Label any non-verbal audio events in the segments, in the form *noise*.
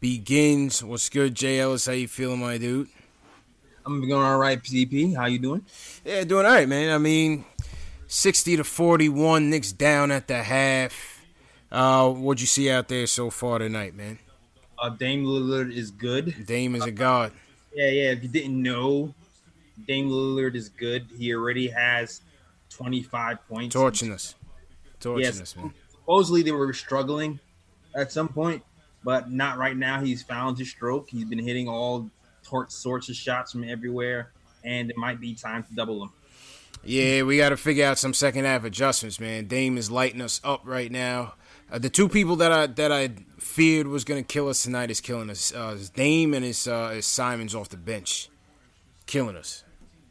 begins. What's good, Jay Ellis? How you feeling, my dude? I'm going all right, PCP. How you doing? Yeah, doing all right, man. I mean, sixty to forty-one, Knicks down at the half. Uh, what'd you see out there so far tonight, man? Uh, Dame Lillard is good. Dame is a god. Yeah, yeah. If you didn't know, Dame Lillard is good. He already has 25 points. Torching us, torching Yes. us, man. Supposedly they were struggling at some point, but not right now. He's found his stroke. He's been hitting all sorts of shots from everywhere, and it might be time to double him. Yeah, we got to figure out some second half adjustments, man. Dame is lighting us up right now. Uh, the two people that I that I feared was gonna kill us tonight is killing us. Uh, is Dame and his uh, his Simons off the bench, killing us.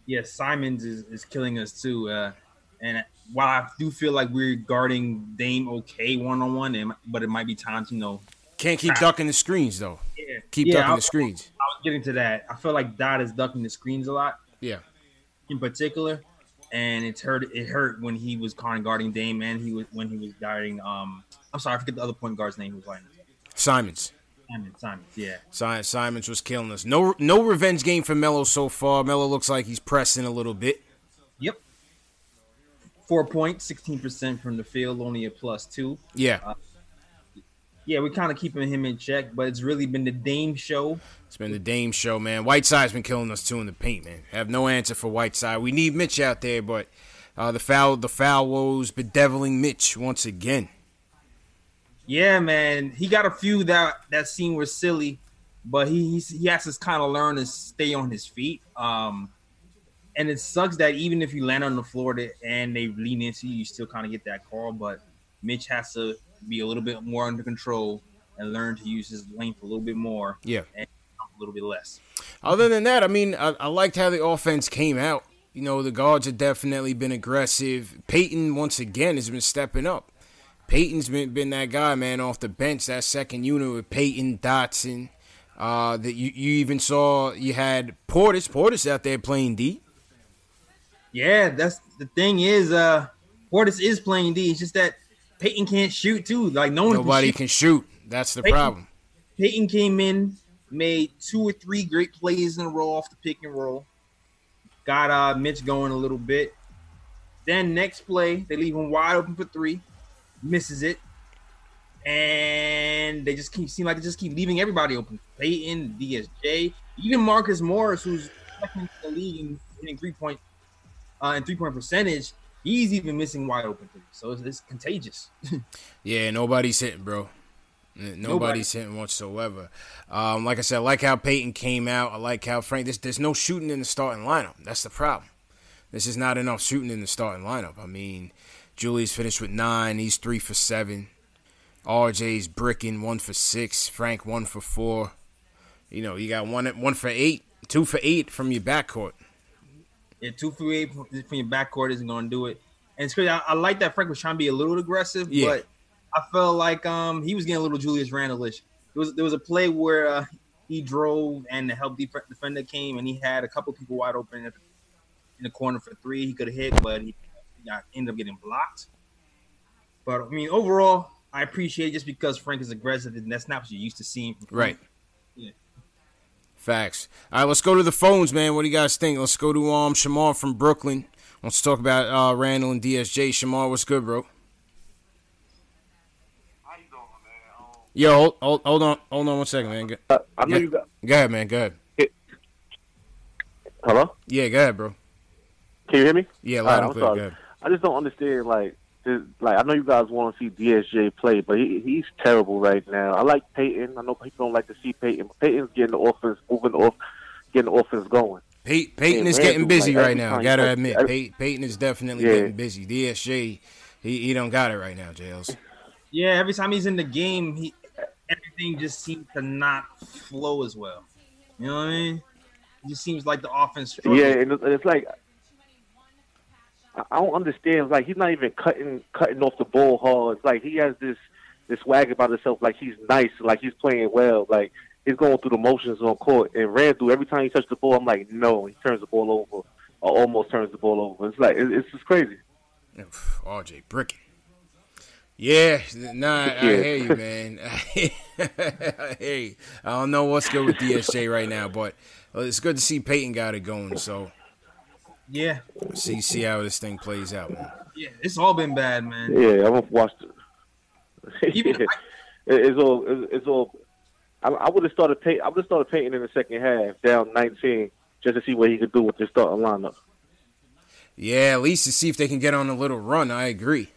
Yeah, Simons is, is killing us too. Uh, and while I do feel like we're guarding Dame okay one on one, but it might be time to you know Can't keep ducking the screens though. Yeah. Keep Yeah, ducking I'll- the screens. I was getting to that. I feel like Dot is ducking the screens a lot Yeah. in particular, and it's hurt. It hurt when he was kind of guarding Dame, and he was when he was guarding. Um, I'm sorry, I forget the other point guard's name. Who was lining us up. Simons. Simon, Simon, yeah. Si- Simons was killing us. No no revenge game for Melo so far. Melo looks like he's pressing a little bit. Yep. Four points, sixteen percent from the field, only a plus two. Yeah. Yeah, we're kind of keeping him in check, but it's really been the Dame show. It's been the Dame show, man. Whiteside's been killing us too in the paint, man. Have no answer for Whiteside. We need Mitch out there, but uh, the foul the foul woes bedeviling Mitch once again. Yeah, man, he got a few that that scene were silly, but he he's, he has to kind of learn to stay on his feet. Um, and it sucks that even if you land on the floor and they lean into you, you still kind of get that call. But Mitch has to be a little bit more under control and learn to use his length a little bit more Yeah. and a little bit less. Other than that, I mean, I, I liked how the offense came out. You know, the guards have definitely been aggressive. Payton, once again, has been stepping up. Payton's been, been that guy, man, off the bench, that second unit with Payton, Dotson. Uh, that you, you even saw you had Portis. Portis out there playing D. Yeah, that's the thing is, uh, Portis is playing D. It's just that Payton can't shoot too. Like no one Nobody can shoot. can shoot. That's the Payton- problem. Payton came in, made two or three great plays in a row off the pick and roll. Got uh Mitch going a little bit. Then next play, they leave him wide open for three, misses it, and they just keep seem like they just keep leaving everybody open. Payton, DSJ, even Marcus Morris, who's second in the league in hitting three point uh, and three point percentage, he's even missing wide open threes. So it's, it's contagious. *laughs* Yeah, nobody's hitting, bro. Nobody's hitting whatsoever. Um, like I said, I like how Payton came out. I like how Frank. There's, there's no shooting in the starting lineup. That's the problem. This is not enough shooting in the starting lineup. I mean, Julius finished with nine. He's three for seven. RJ's bricking one for six. Frank one for four. You know, you got one one for eight, two for eight from your backcourt. Yeah, two for eight from your backcourt isn't going to do it. And it's crazy. I, I, like that Frank was trying to be a little aggressive, yeah. but I felt like um he was getting a little Julius Randleish. There was there was a play where uh, he drove and the help defender came and he had a couple people wide open in the corner for three. He could have hit, but he got ended up getting blocked. But I mean, overall, I appreciate it just because Frank is aggressive, and that's not what you're used to seeing. right. Yeah. Facts. All right, let's go to the phones, man. What do you guys think? Let's go to um Shamar from Brooklyn. Let's talk about uh, Randle and DSJ. Shamar, what's good, bro? How you Yo, hold, hold, hold, on, hold on one second, man. Go, uh, I know go, you got. Go ahead, man. Go ahead. Hello. Yeah, go ahead, bro. Can you hear me? Yeah, loud and clear. I just don't understand, like, like I know you guys want to see DSJ play, but he, he's terrible right now. I like Payton. I know people don't like to see Payton. but Payton's getting the offense moving off, getting the offense going. Pey- Payton and is getting busy like, right now. Gotta admit, every, Payton is definitely yeah. getting busy. DSJ, he he don't got it right now, Jails. Yeah, every time he's in the game, he everything just seems to not flow as well. You know what I mean? It just seems like the offense. Struggles. Yeah, and it's like I don't understand. Like he's not even cutting cutting off the ball hard. It's like he has this this swag about himself, like he's nice, like he's playing well, like he's going through the motions on court. And Randle, every time he touches the ball, I'm like, no, he turns the ball over, or almost turns the ball over. It's like it's just crazy. RJ Bricking. Yeah, nah, I, I hear you, man. *laughs* I hear you. I don't know what's good with DSJ right now, but it's good to see Payton got it going. So, yeah, see see how this thing plays out, man. Yeah, it's all been bad, man. Yeah, I've watched it. *laughs* yeah. *laughs* it's all it's all. I, I would have started pay. I would have started Payton in the second half, down nineteen, just to see what he could do with this starting lineup. Yeah, at least to see if they can get on a little run. I agree.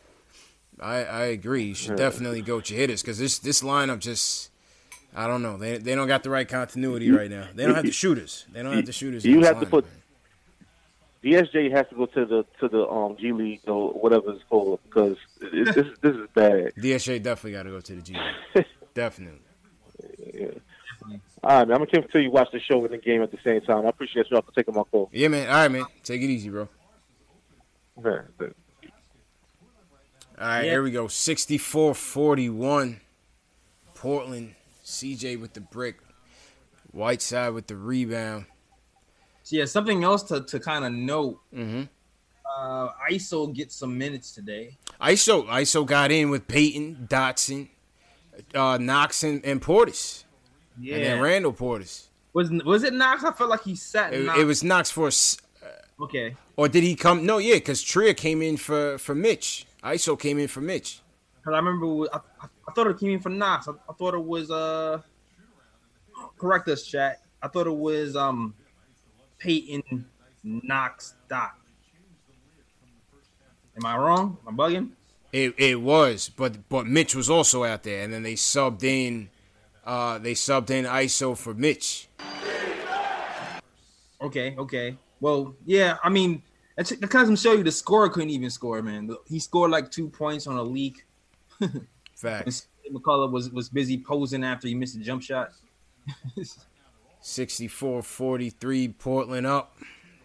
I, I agree. You should definitely go with your hitters because this this lineup just I don't know. They they don't got the right continuity right now. They don't have the *laughs* shooters. They don't have the shooters. You have to put DSJ has to go to the to the um G League or whatever it's called because it, this this is bad. *laughs* DSJ definitely got to go to the G League. *laughs* definitely. Yeah. All right, man. I'm gonna continue to watch the show and the game at the same time. I appreciate y'all for taking my call. Yeah, man. All right, man. Take it easy, bro. Man, all right, yep. here we go. 64 41. Portland. CJ with the brick. Whiteside with the rebound. So yeah, something else to, to kind of note. Mm-hmm. Uh, ISO gets some minutes today. ISO ISO got in with Payton, Dotson, uh, Knox, and, and Portis. Yeah, and then Randle Portis. Was was it Knox? I felt like he sat. It, it, was Knox for. Uh, okay. Or did he come? No, yeah, because Trier came in for for Mitch. ISO came in for Mitch. Cause I remember I, I, thought it came in for Knox. I, I, thought it was uh correct us chat. I thought it was um Payton Knox Dot. Am I wrong? Am I bugging? It it was, but but Mitch was also out there, and then they subbed in uh they subbed in ISO for Mitch. Okay, okay. Well, yeah, I mean that's because I'm showing you the score couldn't even score, man. He scored like two points on a leak. Facts. *laughs* McCullough was was busy posing after he missed a jump shot. *laughs* 64-43, Portland up.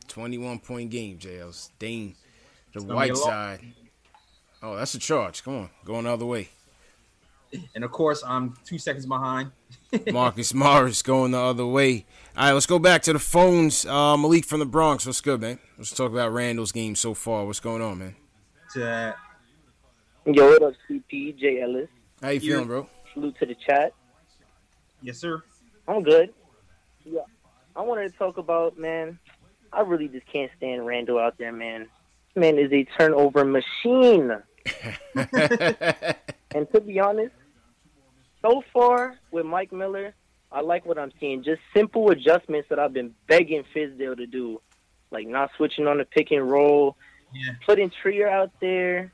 21 point game, JLs. Dame, the Whiteside. Oh, that's a charge. Come on, going the other way. And of course, I'm two seconds behind. *laughs* Marcus Morris going the other way. All right, let's go back to the phones. Uh, Malik from the Bronx, what's good, man? Let's talk about Randle's game so far. What's going on, man? Uh, Yo, what up, CP, J. Ellis? How you feeling, bro? Salute to the chat. Yes, sir. I'm good. Yeah, I wanted to talk about, man, I really just can't stand Randle out there, man. Man is a turnover machine. *laughs* and to be honest, so far with Mike Miller, I like what I'm seeing. Just simple adjustments that I've been begging Fizdale to do, like not switching on the pick and roll, yeah. putting Trier out there.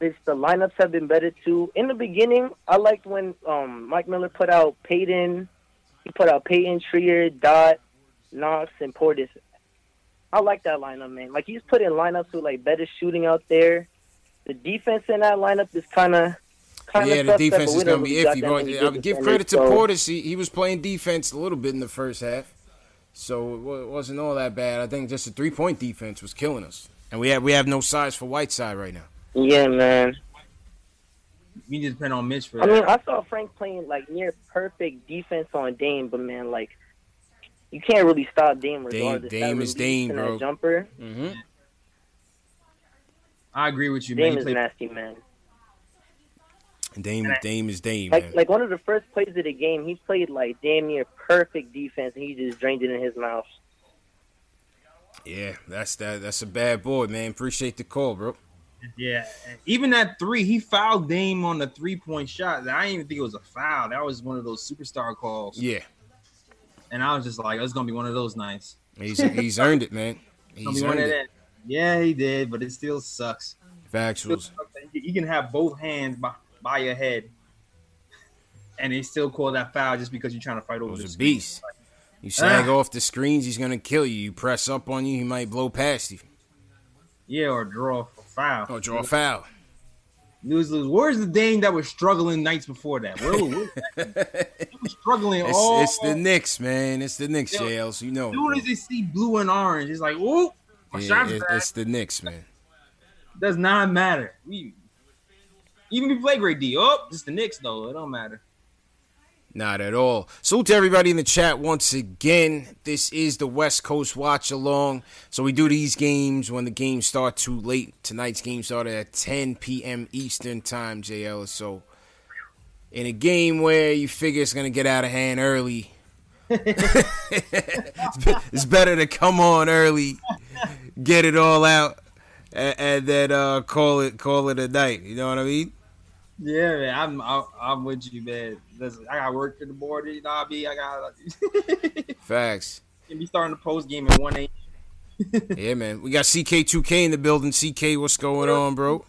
It's the lineups have been better too. In the beginning, I liked when um, Mike Miller put out Payton. He put out Payton, Trier, Dot, Knox, and Portis. I like that lineup, man. Like he's putting lineups with like better shooting out there. The defense in that lineup is kind of kind yeah, the defense is gonna don't be iffy. But I would give credit to so- Portis. He, he was playing defense a little bit in the first half, so it wasn't all that bad. I think just the three point defense was killing us, and we have we have no size for Whiteside right now. Yeah, man. We need to depend on Mitch for I that. mean, I saw Frank playing like near perfect defense on Dame, but man, like you can't really stop Dame regardless. Dame That is release Dame, and bro. Jumper, Mm-hmm. I agree with you, man. Dame He is played- nasty, man. Dame Dame is Dame, Like man. like one of the first plays of the game, he played like damn near perfect defense, and he just drained it in his mouth. Yeah, that's that. That's a bad boy, man. Appreciate the call, bro. Yeah, even that three, he fouled Dame on the three point shot. I didn't even think it was a foul. That was one of those superstar calls. Yeah, And I was just like, it's gonna be one of those nights. he's he's earned it, man. *laughs* He's earned it. Yeah, he did, but it still sucks. Factuals. You can have both hands by, by your head, and they still call that foul just because you're trying to fight over the a beast. You sag Ah. off the screens, he's gonna kill you. You press up on you, he might blow past you Yeah, or draw foul. or draw a foul. Lose, lose. Where's the Dame that was struggling nights before that? Where, where, *laughs* struggling It's, all. it's the Knicks, man. It's the Knicks, Yo, JL. So you know. As soon as they see blue and orange, it's like, ooh, my Yeah, shot's it- it's the Knicks, man. Does not matter. We even if we play great D. Oh, it's the Knicks though. It don't matter. Not at all. Salute to everybody in the chat once again. This is the West Coast Watch Along. So we do these games when the games start too late. Tonight's game started at 10 p.m. Eastern Time, JL. So in a game where you figure it's going to get out of hand early, *laughs* it's better to come on early, get it all out, and, and then uh, call it call it a night. You know what I mean? Yeah, man. I'm I'm, I'm with you, man. Listen, I got work in the morning. You know, I be I got *laughs* Facts. Can be starting the post game at one a.m. *laughs* Yeah, man. We got CK2K in the building. CK, what's going on, bro?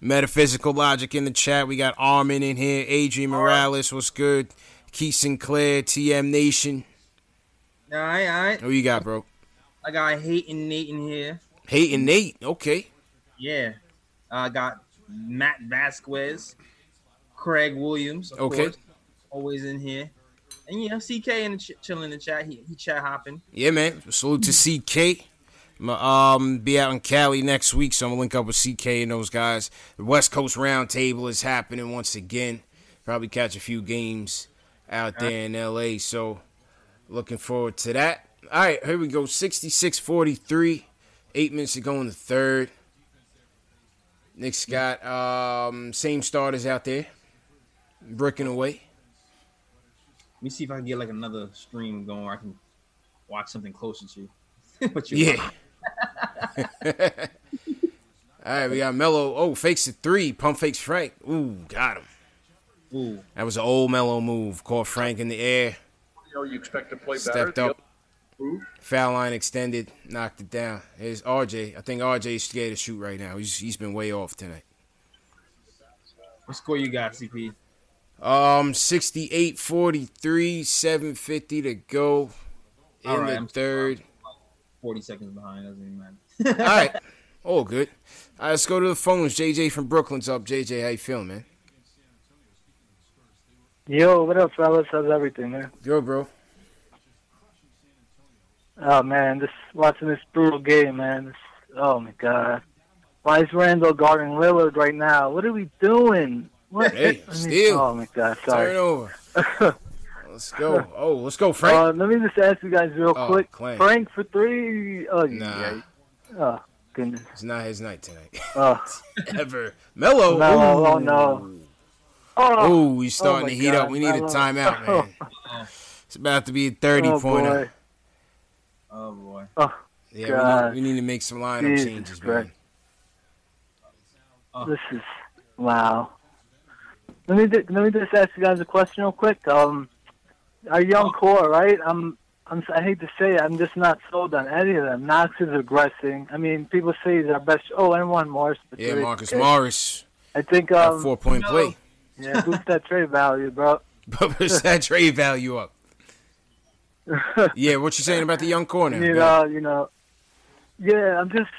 Metaphysical Logic in the chat. We got Armin in here. Adrian Morales, what's good? Keith Sinclair, TM Nation. All right, all right. Who you got, bro? I got Hayden Nate in here. Hayden Nate. Okay. Yeah, I got Matt Vasquez, Craig Williams. Of Okay. course, always in here. And yeah, CK in the ch- chilling in the chat. He, he chat hopping. Yeah, man. Salute to CK. I'ma, um, be out in Cali next week, so I'm gonna link up with CK and those guys. The West Coast Roundtable is happening once again. Probably catch a few games out there in LA. So looking forward to that. All right, here we go. 66-43. Eight minutes to go in the third. Knicks got um, same starters out there, breaking away. Let me see if I can get like another stream going where I can watch something closer to you. *laughs* what you Yeah. *laughs* All right, we got Melo. Oh, fakes a three. Pump fakes Frank. Ooh, got him. Ooh. That was an old Melo move. Caught Frank in the air. You know, you expect to play better. Stepped up. Other. Foul line extended. Knocked it down. Here's RJ. I think RJ's scared to shoot right now. He's, he's been way off tonight. What score you got, CP? Um, 68 43, 750 to go in All right, the I'm- third. Forty seconds behind. Doesn't even matter. All *laughs* right. All good. All right, let's go to the phones. JJ from Brooklyn's up. JJ, how you feeling, man? Yo, what up, fellas? How's everything, man? Good, bro. Oh man, just watching this brutal game, man. This, oh my god, why is Randle guarding Lillard right now? What are we doing? What? Hey, steal. Oh my god, sorry. Turn over. *laughs* Let's go. Oh, let's go, Frank. Uh, let me just ask you guys real Oh, quick. Frank for three. Oh, Nah. yeah. Oh goodness. It's not his night tonight. *laughs* Oh, Ever. Melo. Oh, no. oh, Oh, he's starting my to heat up. God, We need a timeout, man. *laughs* It's about to be a 30 oh pointer. boy. Oh boy. Oh, Yeah, we need, we need to make some lineup Jesus changes, man. Christ. this is wow. Let me ju- let me just ask you guys a question real quick. Um, our young core, right? I'm I'm I hate to say it, I'm just not sold on any of them. Knox is regressing. I mean, people say he's our best. Oh, and one Morris. but Yeah, really, Marcus okay. Morris. I think um, four point play. yeah, boost that trade value, bro. *laughs* But push that trade value up. Yeah, what you saying about the young corner? you Yeah. know, you know. Yeah, I'm just.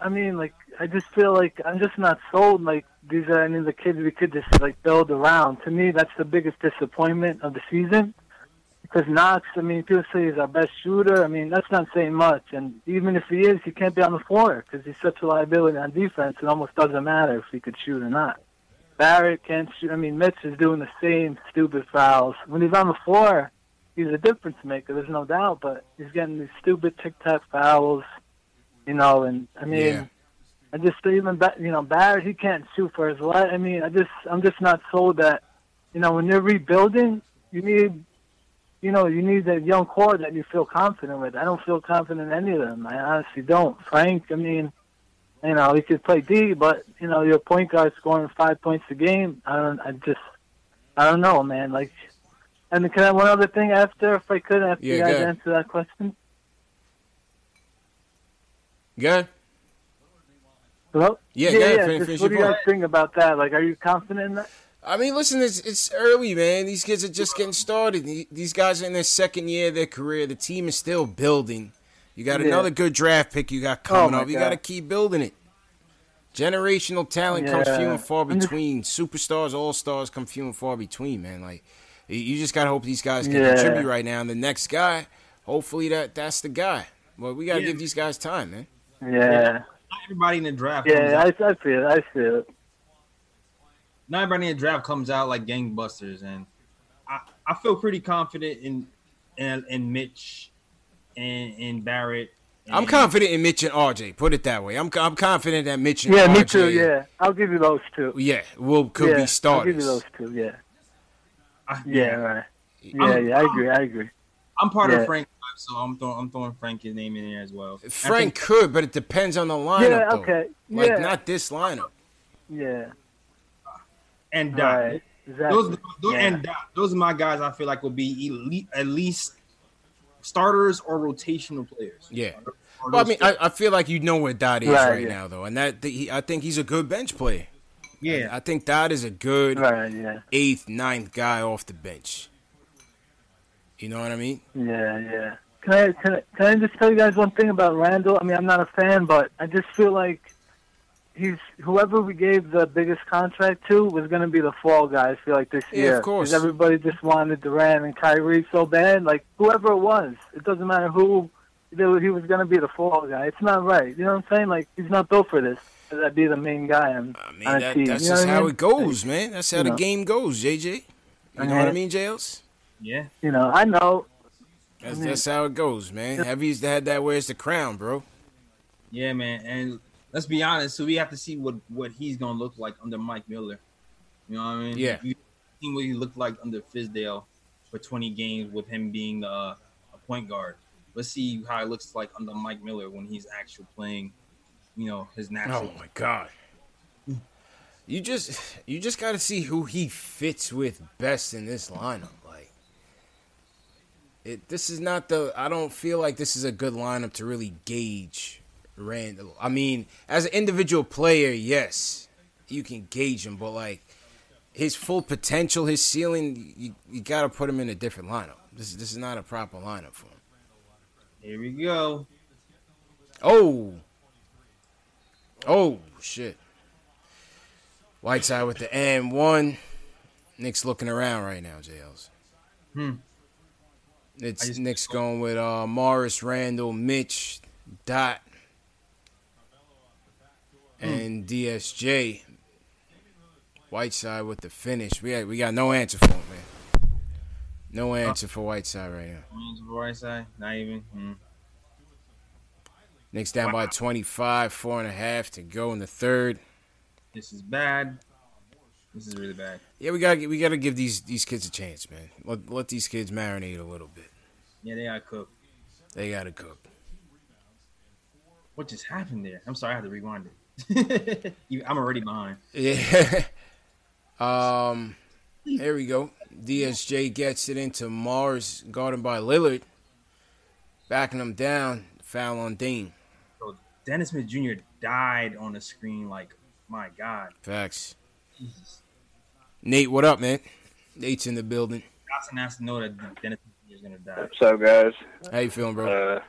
I mean, like I just feel like I'm just not sold. Like these are any of the kids we could just like build around. To me, that's the biggest disappointment of the season. Because Knox, I mean, people say he's our best shooter. I mean, that's not saying much. And even if he is, he can't be on the floor because he's such a liability on defense. It almost doesn't matter if he could shoot or not. Barrett can't shoot. I mean, Mitch is doing the same stupid fouls. When he's on the floor, he's a difference maker. There's no doubt. But he's getting these stupid tic tac fouls, you know. And I mean, Yeah. I just even you know Barrett, he can't shoot for his life. I mean, I just I'm just not sold that you know when you're rebuilding, you need you know you need a young core that you feel confident with. I don't feel confident in any of them. I honestly don't. Frank, I mean, you know he could play D, but you know your point guard scoring five points a game. I don't. I just I don't know, man. Like, and can I one other thing after if I could after Yeah, you guys answer that question? Good. Hello? Yeah, yeah, yeah. finish- just finish what do you guys think about that? Like, are you confident in that? I mean, listen, it's it's early, man. These kids are just getting started. These guys are in their second year of their career. The team is still building. You got Yeah. another good draft pick you got coming oh, my up. You got to keep building it. Generational talent comes few and far between. Superstars, all stars come few and far between, man. Like you- you just gotta hope these guys can Yeah. contribute right now. And the next guy, hopefully that that's the guy. But we gotta Yeah. give these guys time, man. Yeah. Not everybody in the draft. comes Yeah, out, I, I feel it. I feel it. not everybody in the draft comes out like gangbusters, and I, I feel pretty confident in in, in Mitch and in Barrett. I'm confident in Mitch and RJ. Put it that way. I'm I'm confident that Mitch and Yeah, RJ, me too. Yeah, I'll give you those two. yeah, we'll could yeah, be I'll give you those two. Yeah. I- Yeah. Right. Yeah. I'm- yeah. I agree. I agree. I'm part Yeah. of Frank, so I'm throwing I'm throwing Frank's name in there as well. Frank think- could, but it depends on the lineup. Yeah. though. Okay. Like yeah. not this lineup. Yeah. and Dot. Right. Exactly. Those, those yeah. and Dot, those are my guys. I feel like will be elite, at least starters or rotational players. Yeah. Or Well, I mean, I, I feel like you know where Dot is Right, right, yeah. now, though, and that he, I think he's a good bench player. Yeah, I think Dot is a good Right. Yeah. eighth, ninth guy off the bench. You know what I mean? Yeah. Yeah. Can I, can I can I just tell you guys one thing about Randle? I mean, I'm not a fan, but I just feel like he's whoever we gave the biggest contract to was going to be the fall guy. I feel like this Yeah, of year, course. everybody just wanted Durant and Kyrie so bad. Like whoever it was, it doesn't matter who. He was going to be the fall guy. It's not right. You know what I'm saying? Like he's not built for this. To be the main guy on, I mean, on a that, team. that's you know just what I how mean? it goes, man. That's how You the know. game goes, JJ. You know what I mean, Jails? yeah. You know, I know. That's, mean- that's how it goes, man. Heavy's had that wears the crown, bro. Yeah, man. And let's be honest, so we have to see what what he's gonna look like under Mike Miller. You know what I mean? Yeah. You seen what he looked like under Fizdale for 20 games with him being the uh, a point guard. Let's see how it looks like under Mike Miller when he's actually playing. You know his natural. Oh my god. You just you just got to see who he fits with best in this lineup. Like it this is not the I don't feel like this is a good lineup to really gauge Randle. I mean, as an individual player, yes, you can gauge him, but like his full potential, his ceiling, you, you got to put him in a different lineup. This this is not a proper lineup for him. Here we go. Oh. Oh, shit. Whiteside with the and one. Knicks looking around right now, JLs. Hmm. It's Knicks going with uh, Morris, Randle, Mitch, Dot, Hmm. and DSJ. Whiteside with the finish. We got, we got no answer for him, man. No answer for Whiteside right now. Wings on the right side, not even. Hmm. Knicks down by 25, four and a half to go in the third. This is bad. This is really bad. Yeah, we got to we got to give these these kids a chance, man. Let let these kids marinate a little bit. Yeah, they got cooked. They got to cook. What just happened there? I'm sorry, I had to rewind it. *laughs* I'm already behind. Yeah. *laughs* um. There we go. DSJ gets it into Mars, guarded by Lillard, backing him down. Foul on Dean. So Dennis Smith Jr. died on the screen. Like, my God. Facts. Jesus. Nate, what up, man? Nate's in the building. Johnson has to know that Dennis Smith Jr. is gonna die. What's up, guys? How you feeling, bro? Uh,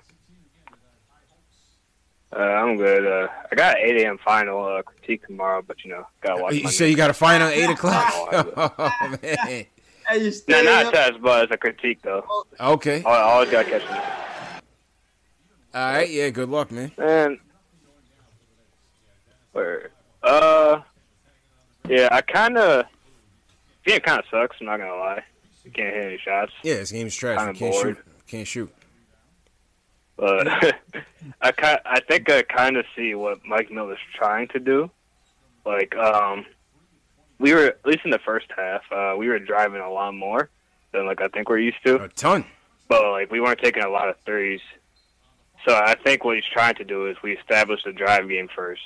Uh, I'm good. Uh, I got an 8 a.m. final uh, critique tomorrow, but you know, gotta watch. You say you got a final at eight o'clock? *laughs* Oh, man. I No, not a test, but it's a critique though. Okay. I always gotta catch them. All right. Yeah. Good luck, man. And Uh, yeah, I kind of. Game kind of sucks. I'm not gonna lie. You can't hit any shots. Yeah, this game's trash. Kinda You can't bored. shoot. Can't shoot. But *laughs* I ki- I think I kind of see what Mike Miller's trying to do. Like, um, we were at least in the first half, uh, we were driving a lot more than like I think we're used to. A ton. But like we weren't taking a lot of threes. So I think what he's trying to do is we establish the drive game first,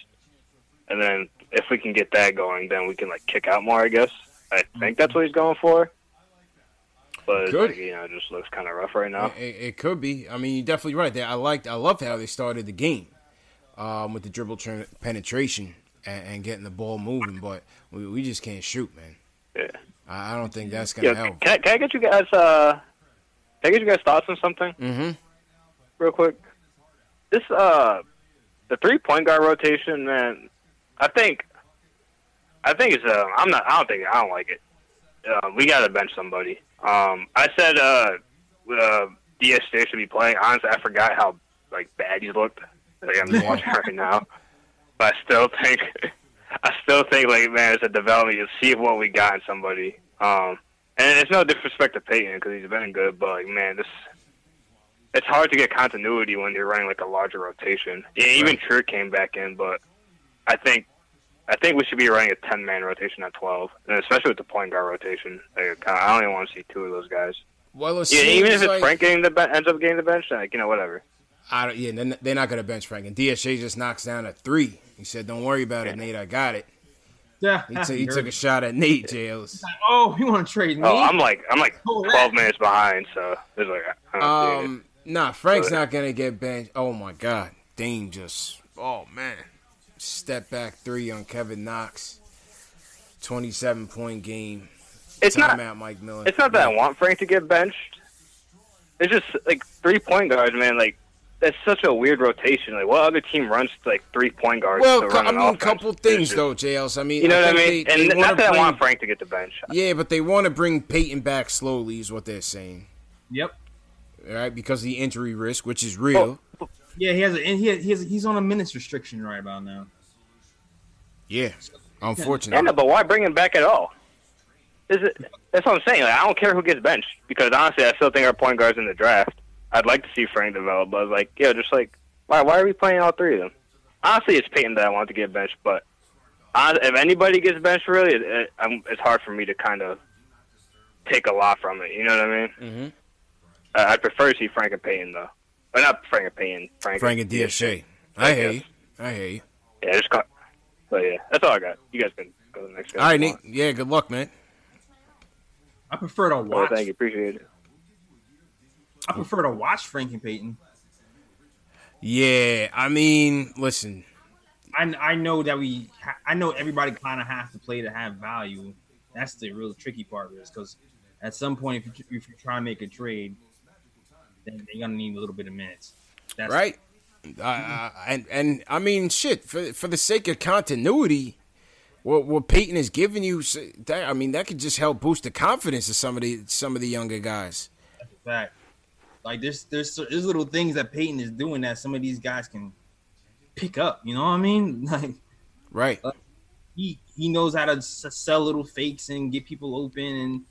and then if we can get that going, then we can like kick out more. I guess I think that's what he's going for. But Good. like, you know, it just looks kind of rough right now. It, it could be. I mean, you're definitely right there. I liked. I loved how they started the game um, with the dribble tra- penetration and, and getting the ball moving, but we, we just can't shoot, man. Yeah. I, I don't think that's gonna Yeah, help. can, I- can I get you guys? Uh, can I get you guys thoughts on something Mm-hmm. real quick? This uh, the three point guard rotation, man. I think, I think it's. Uh, I'm not. I don't think. I don't like it. Uh, we got to bench somebody. Um, I said uh, uh, DSJ should be playing. Honestly, I forgot how like bad he's looked. Like, I'm just watching right now, *laughs* but I still think, I still think like man, it's a development. You see what we got in somebody. Um, and it's no disrespect to Payton because he's been good, but like man, this it's hard to get continuity when you're running like a larger rotation. Yeah, even Trick came back in, but I think I think we should be running a ten man rotation at twelve, and especially with the point guard rotation. Like, I don't even want to see two of those guys. Well, it Yeah, even if seems it's like- Frank getting the ben- ends up getting the bench, like you know whatever. I don't, yeah, they're- they're not gonna bench Frank. And DSJ just knocks down a three. He said, "Don't worry about it, Nate. I got it." Yeah, He, took he took a shot at Nate Jails. Oh, you want to trade me? Oh, I'm like I'm like twelve minutes behind, so it's like I don't see it. Um, nah, Frank's not gonna get benched. Oh my God, Dame just, oh man, step back three on Kevin Knox, twenty-seven point game. It's not- Timeout, Mike Miller. It's not that I want Frank to get benched. It's just like three point guards, man. Like that's such a weird rotation. Like what other team runs like three point guards Well, to run I mean, a couple things just- though, JLs. I mean, You know I what I mean? They, they and wanna not that I want Frank to get the bench. Yeah, but they want to bring Payton back slowly, is what they're saying. Yep. All right, because of the injury risk, which is real. Yeah, he has a and he has, he has he's on a minutes restriction right about now. Yeah, Yeah, unfortunately. no, but why bring him back at all? Is it? That's what I'm saying. Like, I don't care who gets benched because honestly, I still think our point guards in the draft. I'd like to see Frank develop, but I was like, yeah, just like why? Why are we playing all three of them? Honestly, it's Payton that I want to get benched, but hon- if anybody gets benched, really, it, it, I'm, it's hard for me to kind of take a lot from it. You know what I mean? Mm-hmm. I I'd prefer to see Frank and Payton though, but not Frank and Payton. Frank, Frank and DSJ. I hear you. I hear you. Yeah, just cut. But yeah, that's all I got. You guys can go to the next guy. All right, Nate. Yeah, good luck, man. I prefer to Oh, watch. thank you, appreciate it. I prefer to watch Frank and Payton. Yeah, I mean, listen. I I know that we I know everybody kind of has to play to have value. That's the real tricky part of this because at some point, if you if you try to make a trade, then you're gonna need a little bit of minutes. That's right? Uh, uh, and and I mean, shit. For for the sake of continuity, what what Payton is giving you, that I mean, that could just help boost the confidence of some of the some of the younger guys. That's a fact. Like there's there's there's little things that Payton is doing that some of these guys can pick up. You know what I mean? *laughs* Like Right. he he knows how to sell little fakes and get people open, and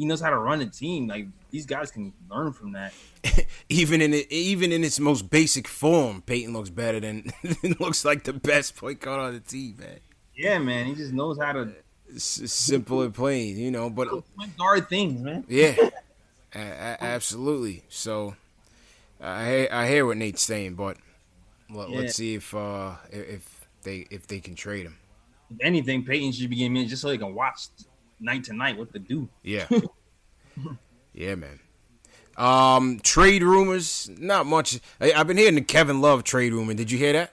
he knows how to run a team. Like these guys can learn from that. *laughs* Even in it, even in its most basic form, Payton looks better *laughs* than looks like the best point guard on the team, man. Yeah, man. He just knows how to S- simple and plain, you know. But point guard things, man. Yeah, *laughs* a- a- absolutely. So I hear, I hear what Nate's saying, but let, Yeah. let's see if uh if they if they can trade him. If anything, Payton should be getting minutes just so he can watch night to night what to do. Yeah, *laughs* yeah, man. Um, trade rumors, not much. I, I've been hearing the Kevin Love trade rumor. Did you hear that?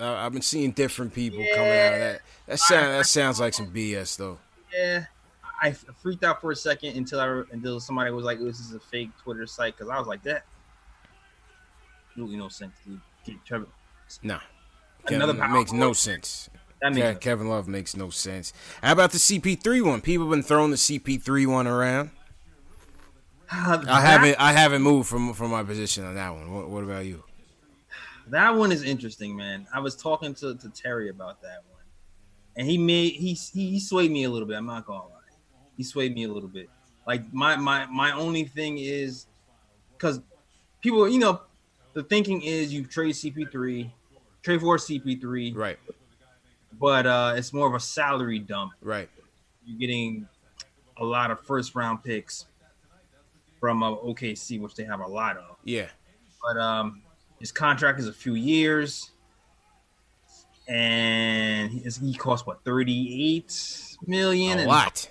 Uh, I've been seeing different people coming out of that. That sound that sounds like some BS though. Yeah, I freaked out for a second until I until somebody was like, "This is a fake Twitter site," because I was like, "That really no sense, dude." Trevor. No, Another power makes no sense. That makes Kevin Love makes no sense. How about the CP3 one? People have been throwing the CP3 one around. Uh, I haven't I haven't moved from from my position on that one. What, what about you? That one is interesting, man. I was talking to, to Terry about that one, and he made he he swayed me a little bit. I'm not gonna lie, he swayed me a little bit. Like my my my only thing is because people, you know, the thinking is you trade CP3, trade for CP3, Right, but uh, it's more of a salary dump. right. You're getting a lot of first round picks from uh, OKC, which they have a lot of. Yeah, but um, his contract is a few years, and he, he costs what thirty eight million. a and lot.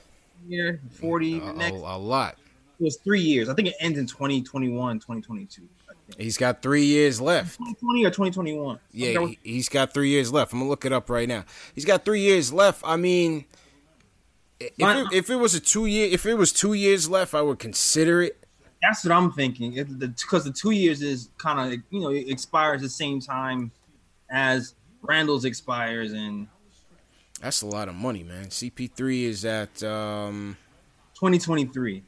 Year forty A, a- next. a lot. It was three years. I think it ends in 2021, 2022. He's got three years left. 2020 or 2021. Yeah, he, he's got three years left. I'm gonna look it up right now. He's got three years left. I mean, if it, if it was a two year, if it was two years left, I would consider it. That's what I'm thinking. Because the, two years is kind of you know it expires the same time as Randle's expires, and That's a lot of money, man. CP3 is at um, 2023.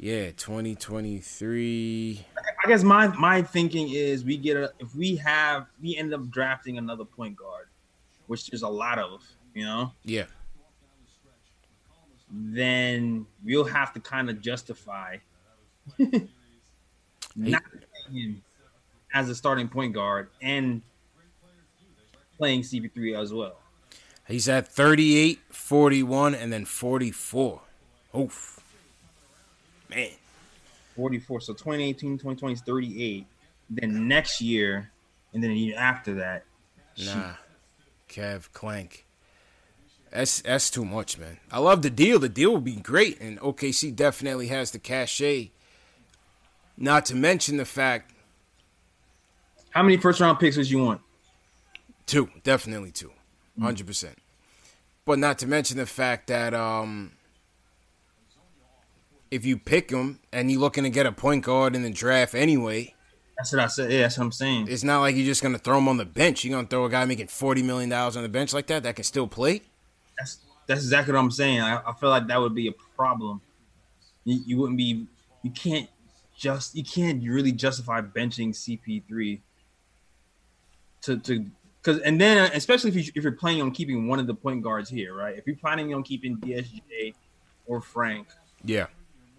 Yeah, 2023. I guess my my thinking is we get a if we have we end up drafting another point guard, which there's a lot of, you know, Yeah, then we'll have to kind of justify *laughs* not playing him as a starting point guard and playing CP3 as well. he's at 38, 41, and then 44. Oof, man. 44. So 2018, 2020 is 38. Then next year, and then the year after that, Nah, Kev Clank. That's that's too much, man. I love the deal. The deal would be great, and OKC definitely has the cachet. Not to mention the fact how many first round picks would you want? two, definitely two, hundred percent. But not to mention the fact that um, if you pick him and you're looking to get a point guard in the draft anyway, That's what I said. Yeah, that's what I'm saying. it's not like you're just gonna throw him on the bench. You're gonna throw a guy making forty million dollars on the bench like that that can still play. That's that's exactly what I'm saying. I, I feel like that would be a problem. You, you wouldn't be. You can't just. You can't really justify benching CP3. To to because and then uh, especially if you if you're planning on keeping one of the point guards here, right? If you're planning on keeping DSJ or Frank, Yeah.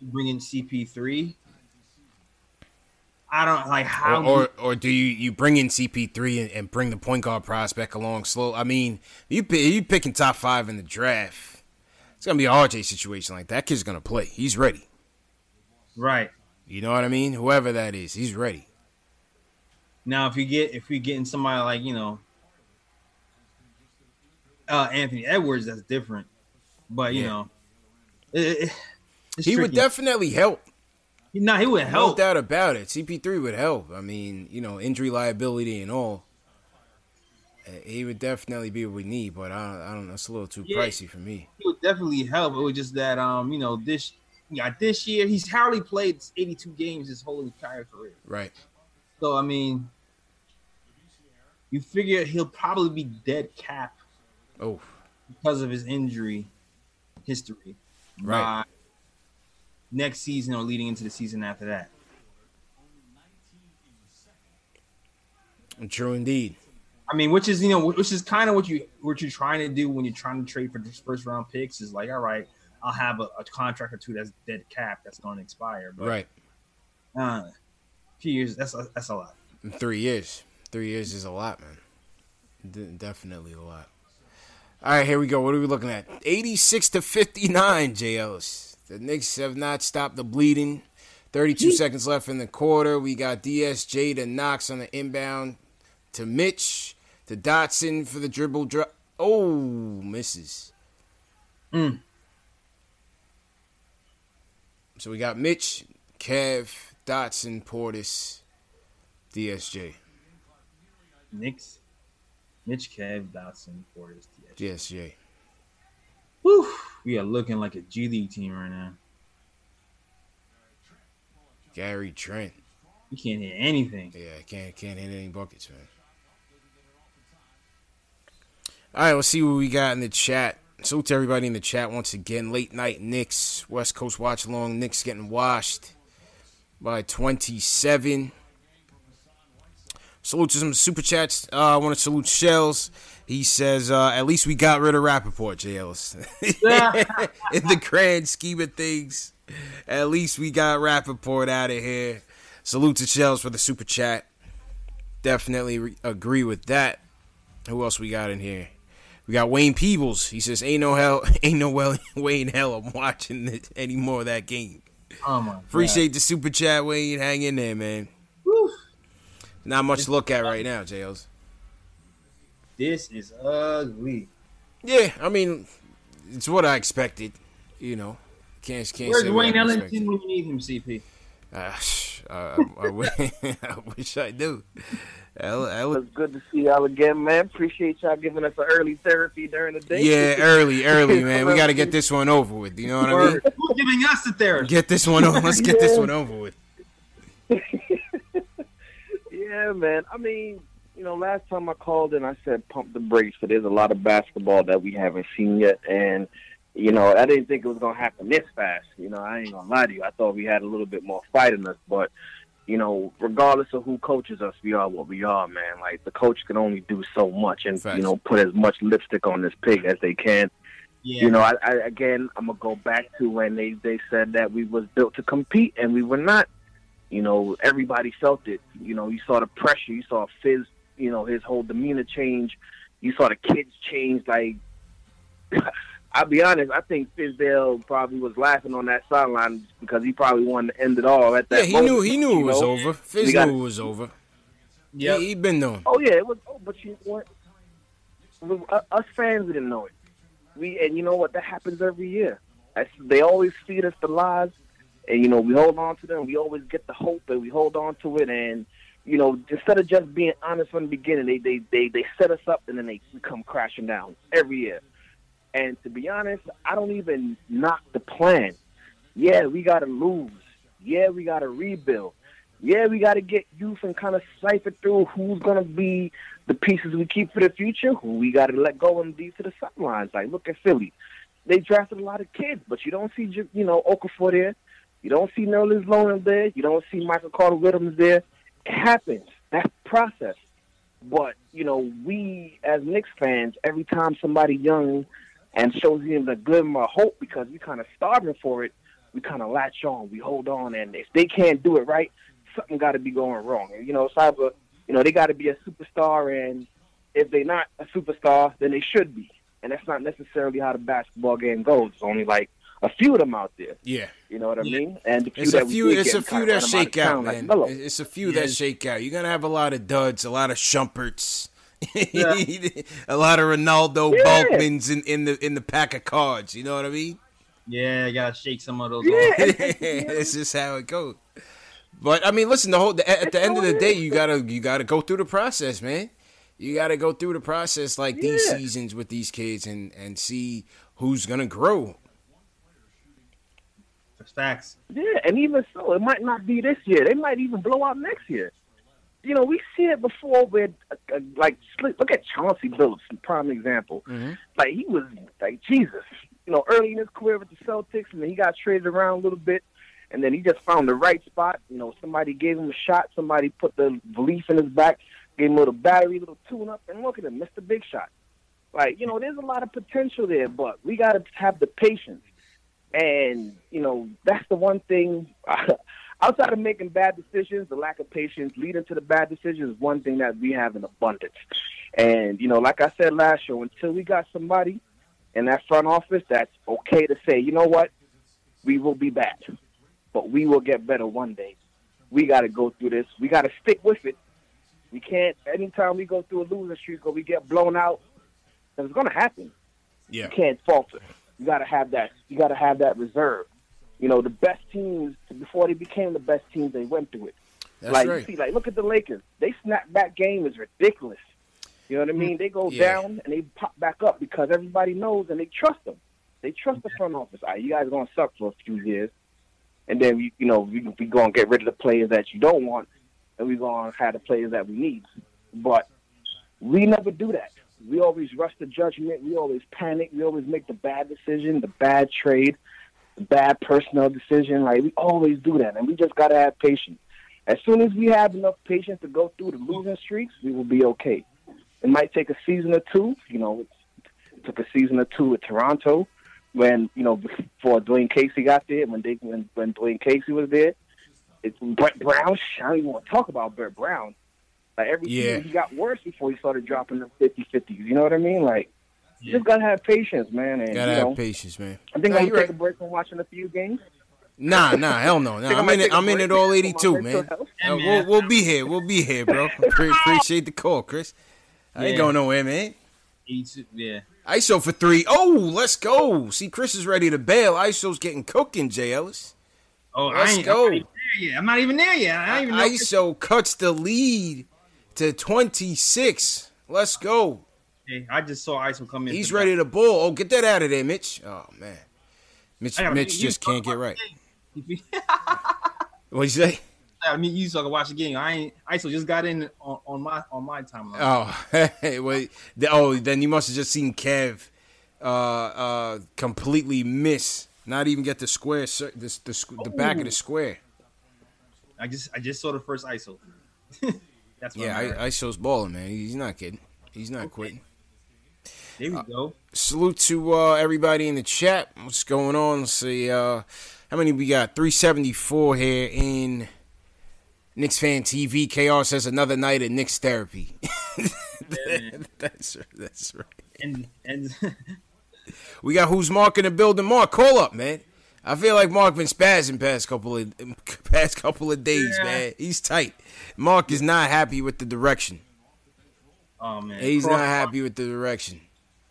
Bring in CP3. I don't like how or, or or do you you bring in CP3 and, and bring the point guard prospect along slow? I mean, you you picking top five in the draft. It's gonna be a RJ situation like that. Kid's gonna play. He's ready. right. You know what I mean? Whoever that is, he's ready. Now, if you get if we getting somebody like you know uh, Anthony Edwards, that's different. But you Yeah. know, it, it- it's he would definitely help. No, he would help. No doubt about it. CP3 would help. I mean, you know, injury liability and all. Uh, He would definitely be what we need, but I don't, I don't know. It's a little too Yeah. pricey for me. He would definitely help. It was just that um, you know, this yeah, this year he's hardly played 82 games his whole entire career. Right. So I mean, you figure he'll probably be dead cap Oh, because of his injury history. Right. by next season or leading into the season after that. true indeed. I mean, which is you know, which is kind of what you what you're trying to do when you're trying to trade for this first round picks is like, all right, I'll have a, a contract or two that's dead cap that's going to expire, but Right. uh, a few years that's a, that's a lot. Three years. Three years is a lot, man. De- definitely a lot. All right, here we go. What are we looking at? 86 to 59, J. Ellis. The Knicks have not stopped the bleeding. 32 seconds left in the quarter. We got DSJ to Knox on the inbound to Mitch to Dotson for the dribble drop. Oh, misses. Mm. So we got Mitch, Kev, Dotson, Portis, DSJ. Knicks, Mitch, Kev, Dotson, Portis, DSJ. DSJ. Whew, we are looking like a G League team right now. Gary Trent. You can't hit anything. Yeah, can't can't hit any buckets, man. All right, let's see what we got in the chat. Salute to everybody in the chat once again. Late night Knicks, West Coast watch along. Knicks getting washed by 27. Salute to some super chats. Uh, I want to salute Shells. He says, uh, at least we got rid of Rappaport, jails. *laughs* in the grand scheme of things, at least we got Rappaport out of here. Salute to Shells for the super chat. Definitely re- agree with that. Who else we got in here? We got Wayne Peebles. He says, "Ain't no hell, *laughs* ain't no well, *laughs* Wayne hell. I'm watching this, any more of that game." Oh my Appreciate the super chat, Wayne. Hang in there, man. Not much to look at right now, Jails. This is ugly. Yeah, I mean, it's what I expected. You know, can't can't Where's say what Wayne Ellington when you need him, CP? Uh, sh- *laughs* uh, I, wish, *laughs* I wish I do. Ell- Ell- It's good to see y'all again, man. Appreciate y'all giving us an early therapy during the day. yeah, early, early, *laughs* man. We got to get this one over with. You know what I mean? Word. Who's giving us the therapy? Get this one over. Let's get this one over with. Yeah, man. I mean, you know, last time I called in, I said pump the brakes. So there's a lot of basketball that we haven't seen yet, and you know, I didn't think it was gonna happen this fast. You know, I ain't gonna lie to you. I thought we had a little bit more fight in us, but you know, regardless of who coaches us, we are what we are, man. Like the coach can only do so much, and you know, put as much lipstick on this pig as they can. Yeah. You know, I, I again, I'm gonna go back to when they they said that we was built to compete, and we were not. You know, everybody felt it. You know, you saw the pressure. You saw Fizz. You know, his whole demeanor change. You saw the kids change. Like, *laughs* I'll be honest. I think Fizdale probably was laughing on that sideline because he probably wanted to end it all at that. Yeah, he moment. knew he knew it was know? over. Fizz got- knew it was over. Yep. He, he been knowing. Oh yeah, it was. Oh, but you what? Uh, us fans didn't know it. We and you know what? That happens every year. That's, they always feed us the lies, and you know we hold on to them. We always get the hope, and we hold on to it. And you know, instead of just being honest from the beginning, they they they, they set us up, and then they come crashing down every year. And to be honest, I don't even knock the plan. Yeah, we got to lose. Yeah, we got to rebuild. Yeah, we got to get youth and kind of cipher through who's going to be the pieces we keep for the future, who we got to let go and leave to the sidelines. Like, look at Philly. They drafted a lot of kids, but you don't see, you know, Okafor there. You don't see Nerlens Noel there. You don't see Michael Carter Williams there. It happens. That's the process. But, you know, we as Knicks fans, every time somebody young and shows him the glimmer of hope because we kind of starving for it, we kind of latch on, we hold on, and if they can't do it right, something got to be going wrong. And, you know, Cyber, you know, they got to be a superstar, and if they're not a superstar, then they should be. And that's not necessarily how the basketball game goes. It's only like a few of them out there. Yeah. You know what I mean? And the few It's that a we few. did It's get a few kinda that out of shake out, town, like man. Melo. It's a few that shake out. You're gonna have a lot of duds, a lot of Shumperts, *laughs* a lot of Renaldo Yeah. Balkmans in, in the in the pack of cards. You know what I mean? Yeah, I gotta shake some of those. Yeah, off. *laughs* it's just how it goes. But I mean, listen. The whole the, at the end of the day, you gotta you gotta go through the process, man. You gotta go through the process like these seasons with these kids and and see who's gonna grow. That's facts. Yeah, and even so, it might not be this year. They might even blow out next year. You know, we see it before with uh, uh, like look at Chauncey Billups, prime example. Like he was like Jesus. You know, early in his career with the Celtics, and then he got traded around a little bit, and then he just found the right spot. You know, somebody gave him a shot. Somebody put the belief in his back, gave him a little battery, a little tune up, and look at him, Mr. Big Shot. Like you know, there's a lot of potential there, but we got to have the patience. And, you know, that's the one thing *laughs* outside of making bad decisions, the lack of patience leading to the bad decisions is one thing that we have in abundance. And, you know, like I said last show, until we got somebody in that front office that's okay to say, you know what, we will be bad, but we will get better one day. We got to go through this. We got to stick with it. We can't, anytime we go through a losing streak or we get blown out, it's going to happen Yeah. you can't falter. You got to have that. You got to have that reserve. You know, the best teams before they became the best teams, they went through it. That's like right. you see, like look at the Lakers. They snap back game is ridiculous. You know what I mean? They go Yeah. down and they pop back up because everybody knows and they trust them. They trust the front office. All right, you guys are gonna suck for a few years, and then we, you know, we we gonna get rid of the players that you don't want, and we gonna have the players that we need. But we never do that. We always rush the judgment. We always panic. We always make the bad decision, the bad trade, the bad personnel decision. Like we always do that, and we just gotta have patience. As soon as we have enough patience to go through the losing streaks, we will be okay. It might take a season or two. You know, it took a season or two with Toronto when you know before Dwane Casey got there. When they when when Dwane Casey was there, it's Brett Brown. I don't even want to talk about Brett Brown. Like every Yeah. season, he got worse before he started dropping the 50-50s. You know what I mean? Like, you just gotta have patience, man. And Gotta you have patience, man. I think Nah, I'm you're gonna take right. a break from watching a few games. Nah, nah, hell no. I Nah, I'm in it. take a I'm in it all *laughs* for my 82, man. health. Uh, we'll, we'll be here. We'll be here, bro. *laughs* Pre- appreciate the call, Chris. I ain't Yeah. going nowhere, man. Each- yeah. ISO for three. Oh, let's go. See, Chris is ready to bail. ISO's getting cooking, Jay Ellis. Oh, I let's ain't, go. I'm not even there yet. I'm not even there yet. I don't even know. ISO cuts the lead to 26. Let's go. Hey, I just saw ISO come in. He's ready to bull. Oh, get that out of there, Mitch. Oh, man. Mitch, gotta- Mitch just can't get right. *laughs* What'd you say? I mean, you so I can watch the game. I ain't. ISO just got in on, on my on my timeline. Oh, *laughs* wait. The- Oh, then you must have just seen Kev uh, uh, completely miss, not even get the square, cir- this, the, the back of the square. I just I just saw the first ISO. *laughs* That's Yeah, I, ISO's balling, man. He's not kidding. He's not quitting. There we go. Salute to uh, everybody in the chat. What's going on? Let's see. Uh, how many we got? 374 here in Knicks Fan TV. KR says another night at Knicks therapy. *laughs* that's, that's right. And and *laughs* We got who's Mark in the building. Mark, call up, man. I feel like Mark been spazzing past couple of *laughs* past couple of days, Yeah. man. He's tight. Mark is not happy with the direction. oh man, He's cross, not happy with the direction.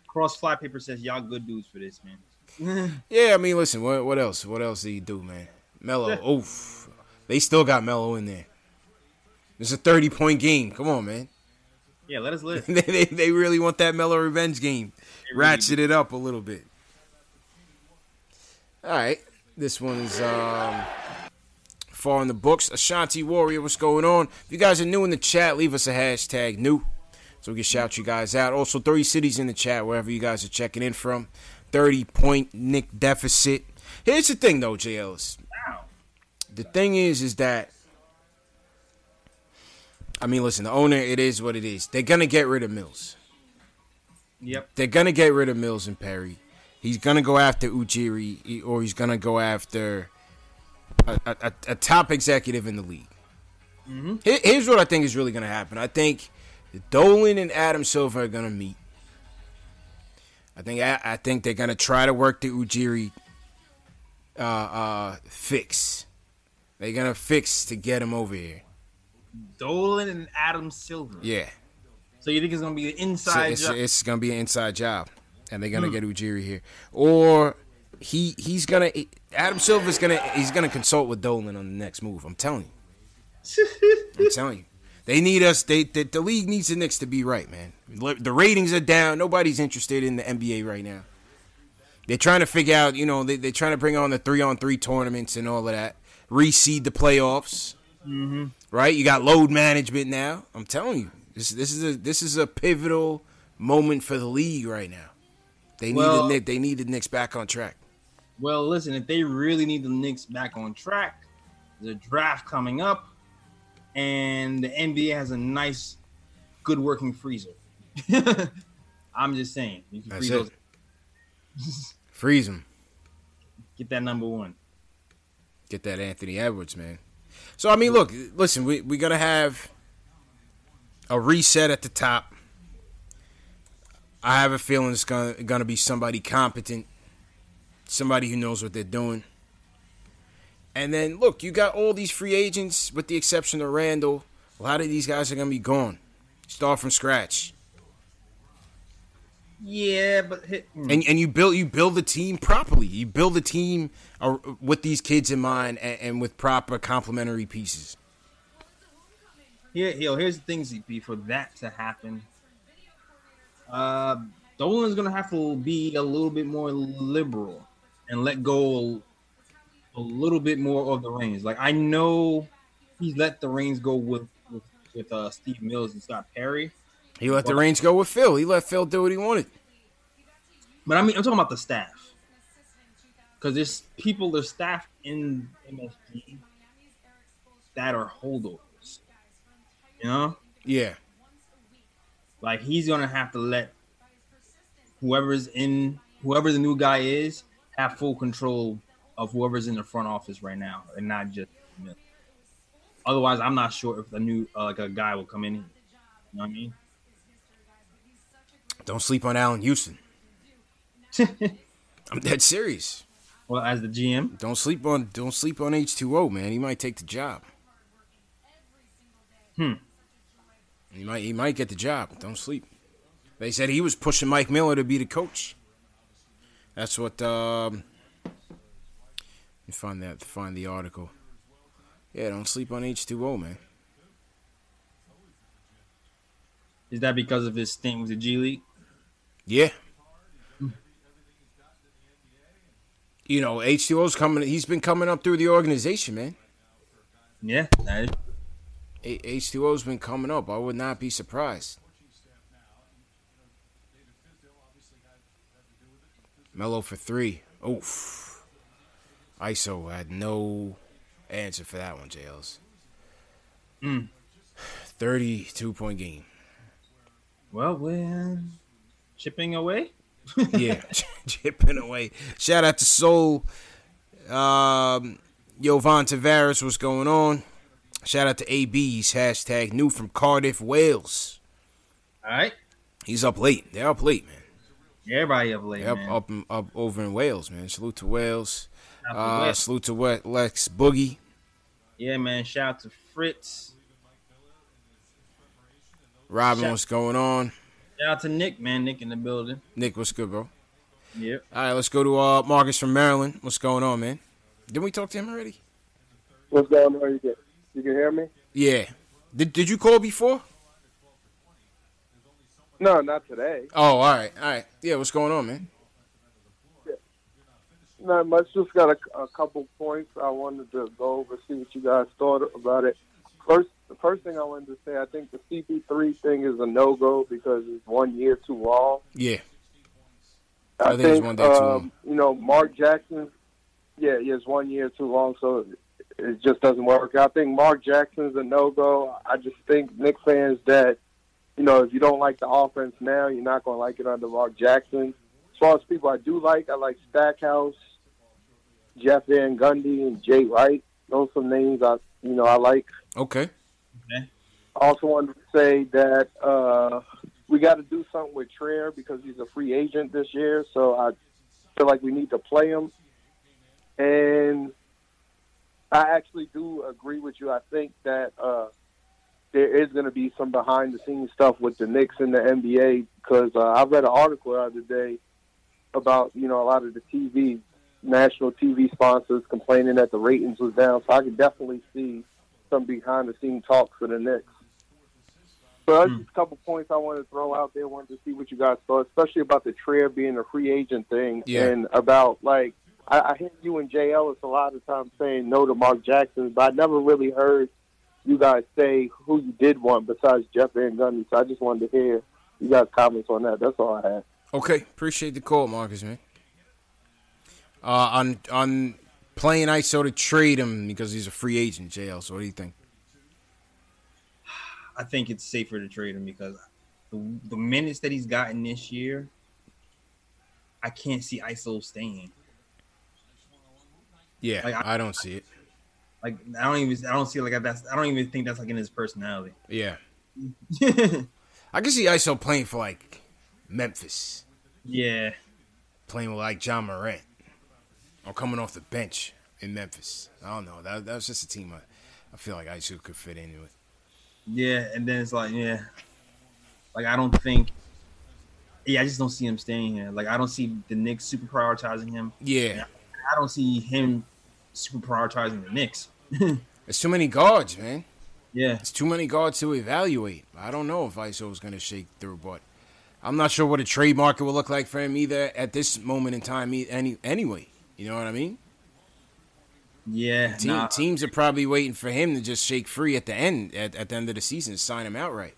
Cross fly paper says y'all good dudes for this, man. *laughs* Yeah, I mean, listen. What what else? What else do you do, man? Melo. Oof. They still got Melo in there. It's a thirty point game. Come on, man. Yeah, let us live. *laughs* they, they, they really want that Melo revenge game. Ratchet it up a little bit. All right. This one's um, far in the books. Ashanti Warrior, what's going on? If you guys are new in the chat, leave us a hashtag new so we can shout you guys out. Also, 30 cities in the chat, wherever you guys are checking in from. 30 point Knick deficit. Here's the thing, though, J. Ellis. The thing is, is that I mean, listen, the owner, it is what it is. They're gonna get rid of Mills. Yep. They're gonna get rid of Mills and Perry. He's gonna go after Ujiri, or he's gonna go after a, a, a- top executive in the league. Here- Here's what I think is really gonna happen. I think Dolan and Adam Silver are gonna meet. I think I, I think they're gonna try to work the Ujiri uh, uh, fix. They're gonna fix to get him over here. Dolan and Adam Silver. Yeah. So you think it's gonna be an So inside it's, job? it's gonna be an inside job, and they're gonna Hmm. get Ujiri here, or he he's gonna Adam Silver's gonna he's gonna consult with Dolan on the next move. I'm telling you, I'm *laughs* telling you, they need us. They the, the league needs the Knicks to be right, man. The ratings are down. Nobody's interested in the NBA right now. They're trying to figure out, you know, they, they're trying to bring on the three on three tournaments and all of that, reseed the playoffs mm-hmm. right? You got load management now. I'm telling you, this this is a this is a pivotal moment for the league right now. They need Well- the Knicks, they need the Knicks back on track. Well, listen, if they really need the Knicks back on track, the draft coming up, and the NBA has a nice, good working freezer. *laughs* I'm just saying, you can That's freeze it. those. *laughs* Freeze them. Get that number one. Get that Anthony Edwards, man. So I mean, look, listen, we we're gonna have a reset at the top. I have a feeling it's gonna gonna be somebody competent, somebody who knows what they're doing. And then look, you got all these free agents, with the exception of Randle. A lot of these guys are gonna be gone. Start from scratch, Yeah, but hit, and and you build you build the team properly. You build the team uh, with these kids in mind, and, and with proper complementary pieces. Here, here, here's the thing, CP. For that to happen, uh, Dolan's gonna have to be a little bit more liberal and let go a little bit more of the reins. Like I know he's let the reins go with with, with uh, Steve Mills and Scott Perry. He let the reins go with Phil. He let Phil do what he wanted. But I mean, I'm talking about the staff. Because there's people, there's staff in MSG that are holdovers. You know? Yeah. Like he's gonna have to let whoever's in whoever the new guy is have full control of whoever's in the front office right now, and not just. Miller. Otherwise, I'm not sure if the new uh, like a guy will come in. You know what I mean? Don't sleep on Allan Houston. *laughs* I'm dead serious. Well, as the GM, Don't sleep on don't sleep on H2O, man. He might take the job. Hmm. He might he might get the job. Don't sleep. They said he was pushing Mike Miller to be the coach. That's what um find that find the article. Yeah, don't sleep on H2O, man. is that because of his thing with the G League? Yeah. You know, H2O's coming he's been coming up through the organization, man. Yeah, that is- H2O's been coming up. I would not be surprised. Melo for three. Oof. ISO had no answer for that one, JLs. Mm. 32 point game. Well, we're chipping away. *laughs* yeah, chipping away. Shout out to Soul. Um, Jovan Tavares, what's going on? Shout out to AB's hashtag new from Cardiff, Wales. All right. He's up late. They're up late, man. Everybody up late, Up, man. up, up over in Wales, man. Salute to Wales. To Uh, Wales. salute to We- Lex Boogie. Yeah, man. Shout out to Fritz. Robin, Shout- what's going on? Shout out to Nick, man. Nick in the building. Nick, what's good, bro? Yep. All right, let's go to uh, Marcus from Maryland. What's going on, man? Didn't we talk to him already? What's going on? You can, you can hear me? Yeah. Did Did you call before? No, not today. Oh, all right, all right. Yeah, what's going on, man? Not much. Just got a, a couple points I wanted to go over, see what you guys thought about it. First, the first thing I wanted to say, I think the CP3 thing is a no go because it's one year too long. Yeah. I, I think think, it's one day too um, long. you know, Mark Jackson, yeah, yeah, it's one year too long, so it just doesn't work. I think Mark Jackson's a no go. I just think Knick fans that, you know, if you don't like the offense now, you're not going to like it under Mark Jackson. As far as people I do like, I like Stackhouse, Jeff Van Gundy, and Jay Wright. Those are some names I, you know, I like. Okay. okay. I also wanted to say that uh, we got to do something with Trier because he's a free agent this year. So I feel like we need to play him. And I actually do agree with you. I think that uh, there is going to be some behind the scenes stuff with the Knicks and the NBA because uh, I read an article the other day about you know a lot of the TV national TV sponsors complaining that the ratings was down. So I could definitely see some behind the scenes talks for the Knicks. But that's just a couple points I wanted to throw out there. Wanted to see what you guys thought, especially about the Trier being a free agent thing, Yeah. and about like I, I hear you and Jay Ellis a lot of times saying no to Mark Jackson, but I never really heard you guys say who you did want besides Jeff Van Gundy. So I just wanted to hear you guys' comments on that. That's all I had. Okay, appreciate the call, Marcus, man. Uh, on on playing ISO to trade him because he's a free agent, JL. So what do you think? I think it's safer to trade him because the, the minutes that he's gotten this year, I can't see ISO staying. Yeah, Like, I- I don't see it. Like I don't even I don't see like that's I don't even think that's like in his personality. Yeah. *laughs* I can see ISO playing for like Memphis, Yeah. playing with like Ja Morant, or coming off the bench in Memphis. I don't know. That that was just a team I, I feel like ISO could fit in with. Yeah, and then it's like, yeah, like I don't think, yeah, I just don't see him staying here. Like I don't see the Knicks super prioritizing him. Yeah. I don't see him super prioritizing the Knicks. *laughs* It's too many guards, man. Yeah. It's too many guards to evaluate. I don't know if ISO is going to shake through, but I'm not sure what a trade market will look like for him either at this moment in time. Any anyway, you know what I mean? Yeah, Team, nah. Teams are probably waiting for him to just shake free at the end at, at the end of the season, sign him outright.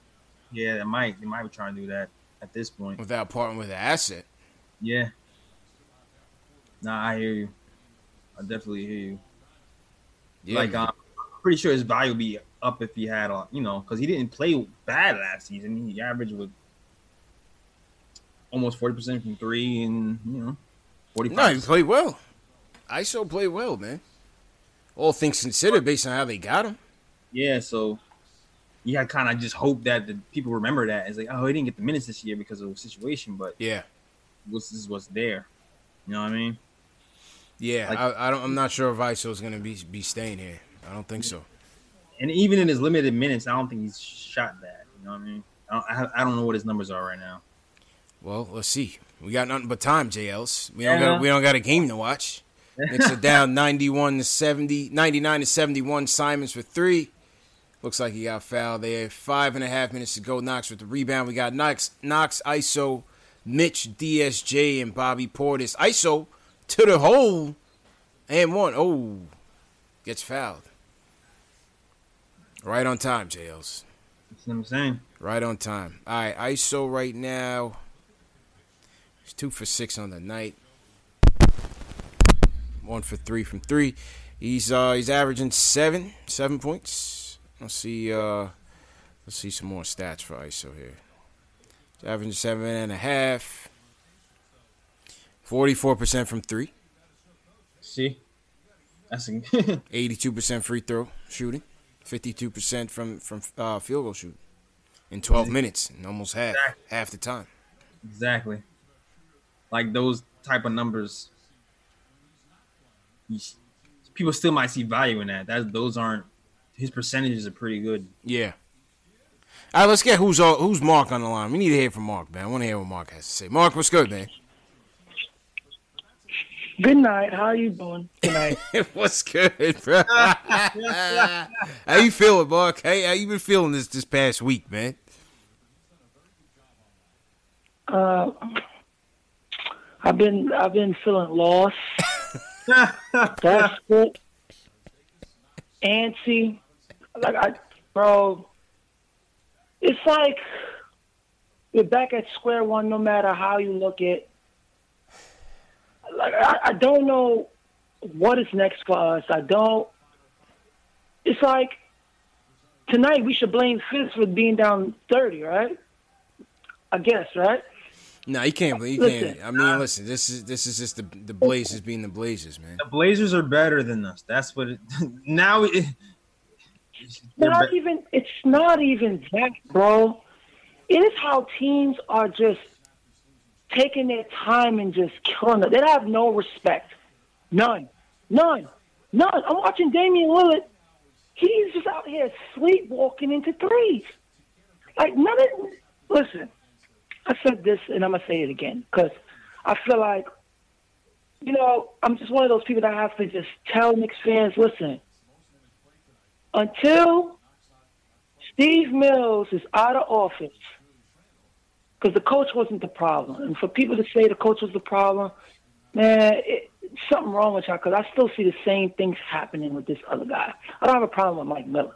Yeah, they might. They might be trying to do that at this point. without parting with an asset. Yeah. Nah, I hear you. I definitely hear you. Yeah, like, um, I'm pretty sure his value would be up if he had, a, you know, because he didn't play bad last season. He averaged with almost forty percent from three, and you know, forty no, he played well. ISO played well, man. All things considered, based on how they got him. yeah, so you had kind of just hope that the people remember that. It's like, oh, he didn't get the minutes this year because of the situation, but Yeah, this is what's there. You know what I mean? Yeah. Like- I, I don't. I'm not sure if Iso is gonna be be staying here. I don't think so. And even in his limited minutes, I don't think he's shot that. You know what I mean? I don't, I, I don't know what his numbers are right now. Well, let's see. We got nothing but time, JLs. We don't Yeah. got uh-huh. we don't got a game to watch. Knicks are down *laughs* 91 to 70, 99 to 71. Simons for three. Looks like he got fouled there. Five and a half minutes to go. Knox with the rebound. We got Knox, Knox, ISO, Mitch, DSJ, and Bobby Portis. ISO to the hole and one. Oh, gets fouled. Right on time, JLs. That's what I'm saying. Right on time. All right, ISO right now. He's two for six on the night. One for three from three. He's uh he's averaging seven seven points. Let's see uh let's see some more stats for ISO here. He's averaging seven and a half. Forty four percent from three. See, that's a, *laughs* 82% free throw shooting, 52% from from uh, field goal shooting in 12 minutes, and almost half half the time. exactly like those type of numbers. People still might see value in that. That those aren't his percentages are pretty good. Yeah. All right, let's get who's uh, who's Mark on the line. We need to hear from Mark, man. I want to hear what Mark has to say. Mark, what's good, man? Good night. How are you doing tonight? *laughs* what's good, bro? *laughs* how you feeling, Mark? Hey, how you been feeling this this past week, man? uh, I've been I've been feeling lost. *laughs* desperate, antsy. Like I, bro, it's like you're back at square one. No matter how you look at. Like I, I don't know what is next for us. I don't. It's like tonight we should blame Fizz for being down thirty, right? I guess, right? No, you can't. You Listen, can't. I mean, listen. This is this is just the the Blazers being the Blazers, man. The Blazers are better than us. That's what it. *laughs* Now it, they're not be- even it's not even that, bro. It is how teams are just taking their time and just killing it. They have no respect. None. None. None. I'm watching Damian Lillard. He's just out here sleepwalking into threes. Like none of listen, I said this and I'm gonna say it again because I feel like you know, I'm just one of those people that have to just tell Knicks fans, listen, until Steve Mills is out of office, because the coach wasn't the problem. And for people to say the coach was the problem, man, it, something wrong with y'all. Because I still see the same things happening with this other guy. I don't have a problem with Mike Miller,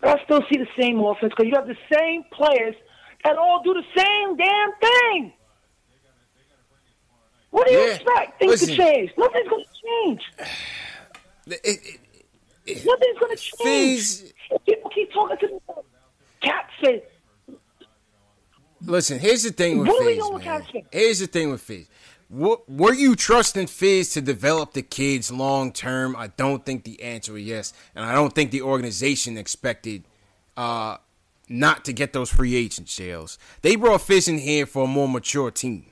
but I still see the same offense because you have the same players that all do the same damn thing. What do you Yeah, expect? Things listen. to change. Nothing's going to change. Nothing's going to change. People keep talking to me. Cat said, Listen, here's the thing with What Fizz, man. Here's the thing with Fizz. What, were you trusting Fizz to develop the kids long term? I don't think the answer is yes, and I don't think the organization expected uh, not to get those free agent sales. They brought Fizz in here for a more mature team.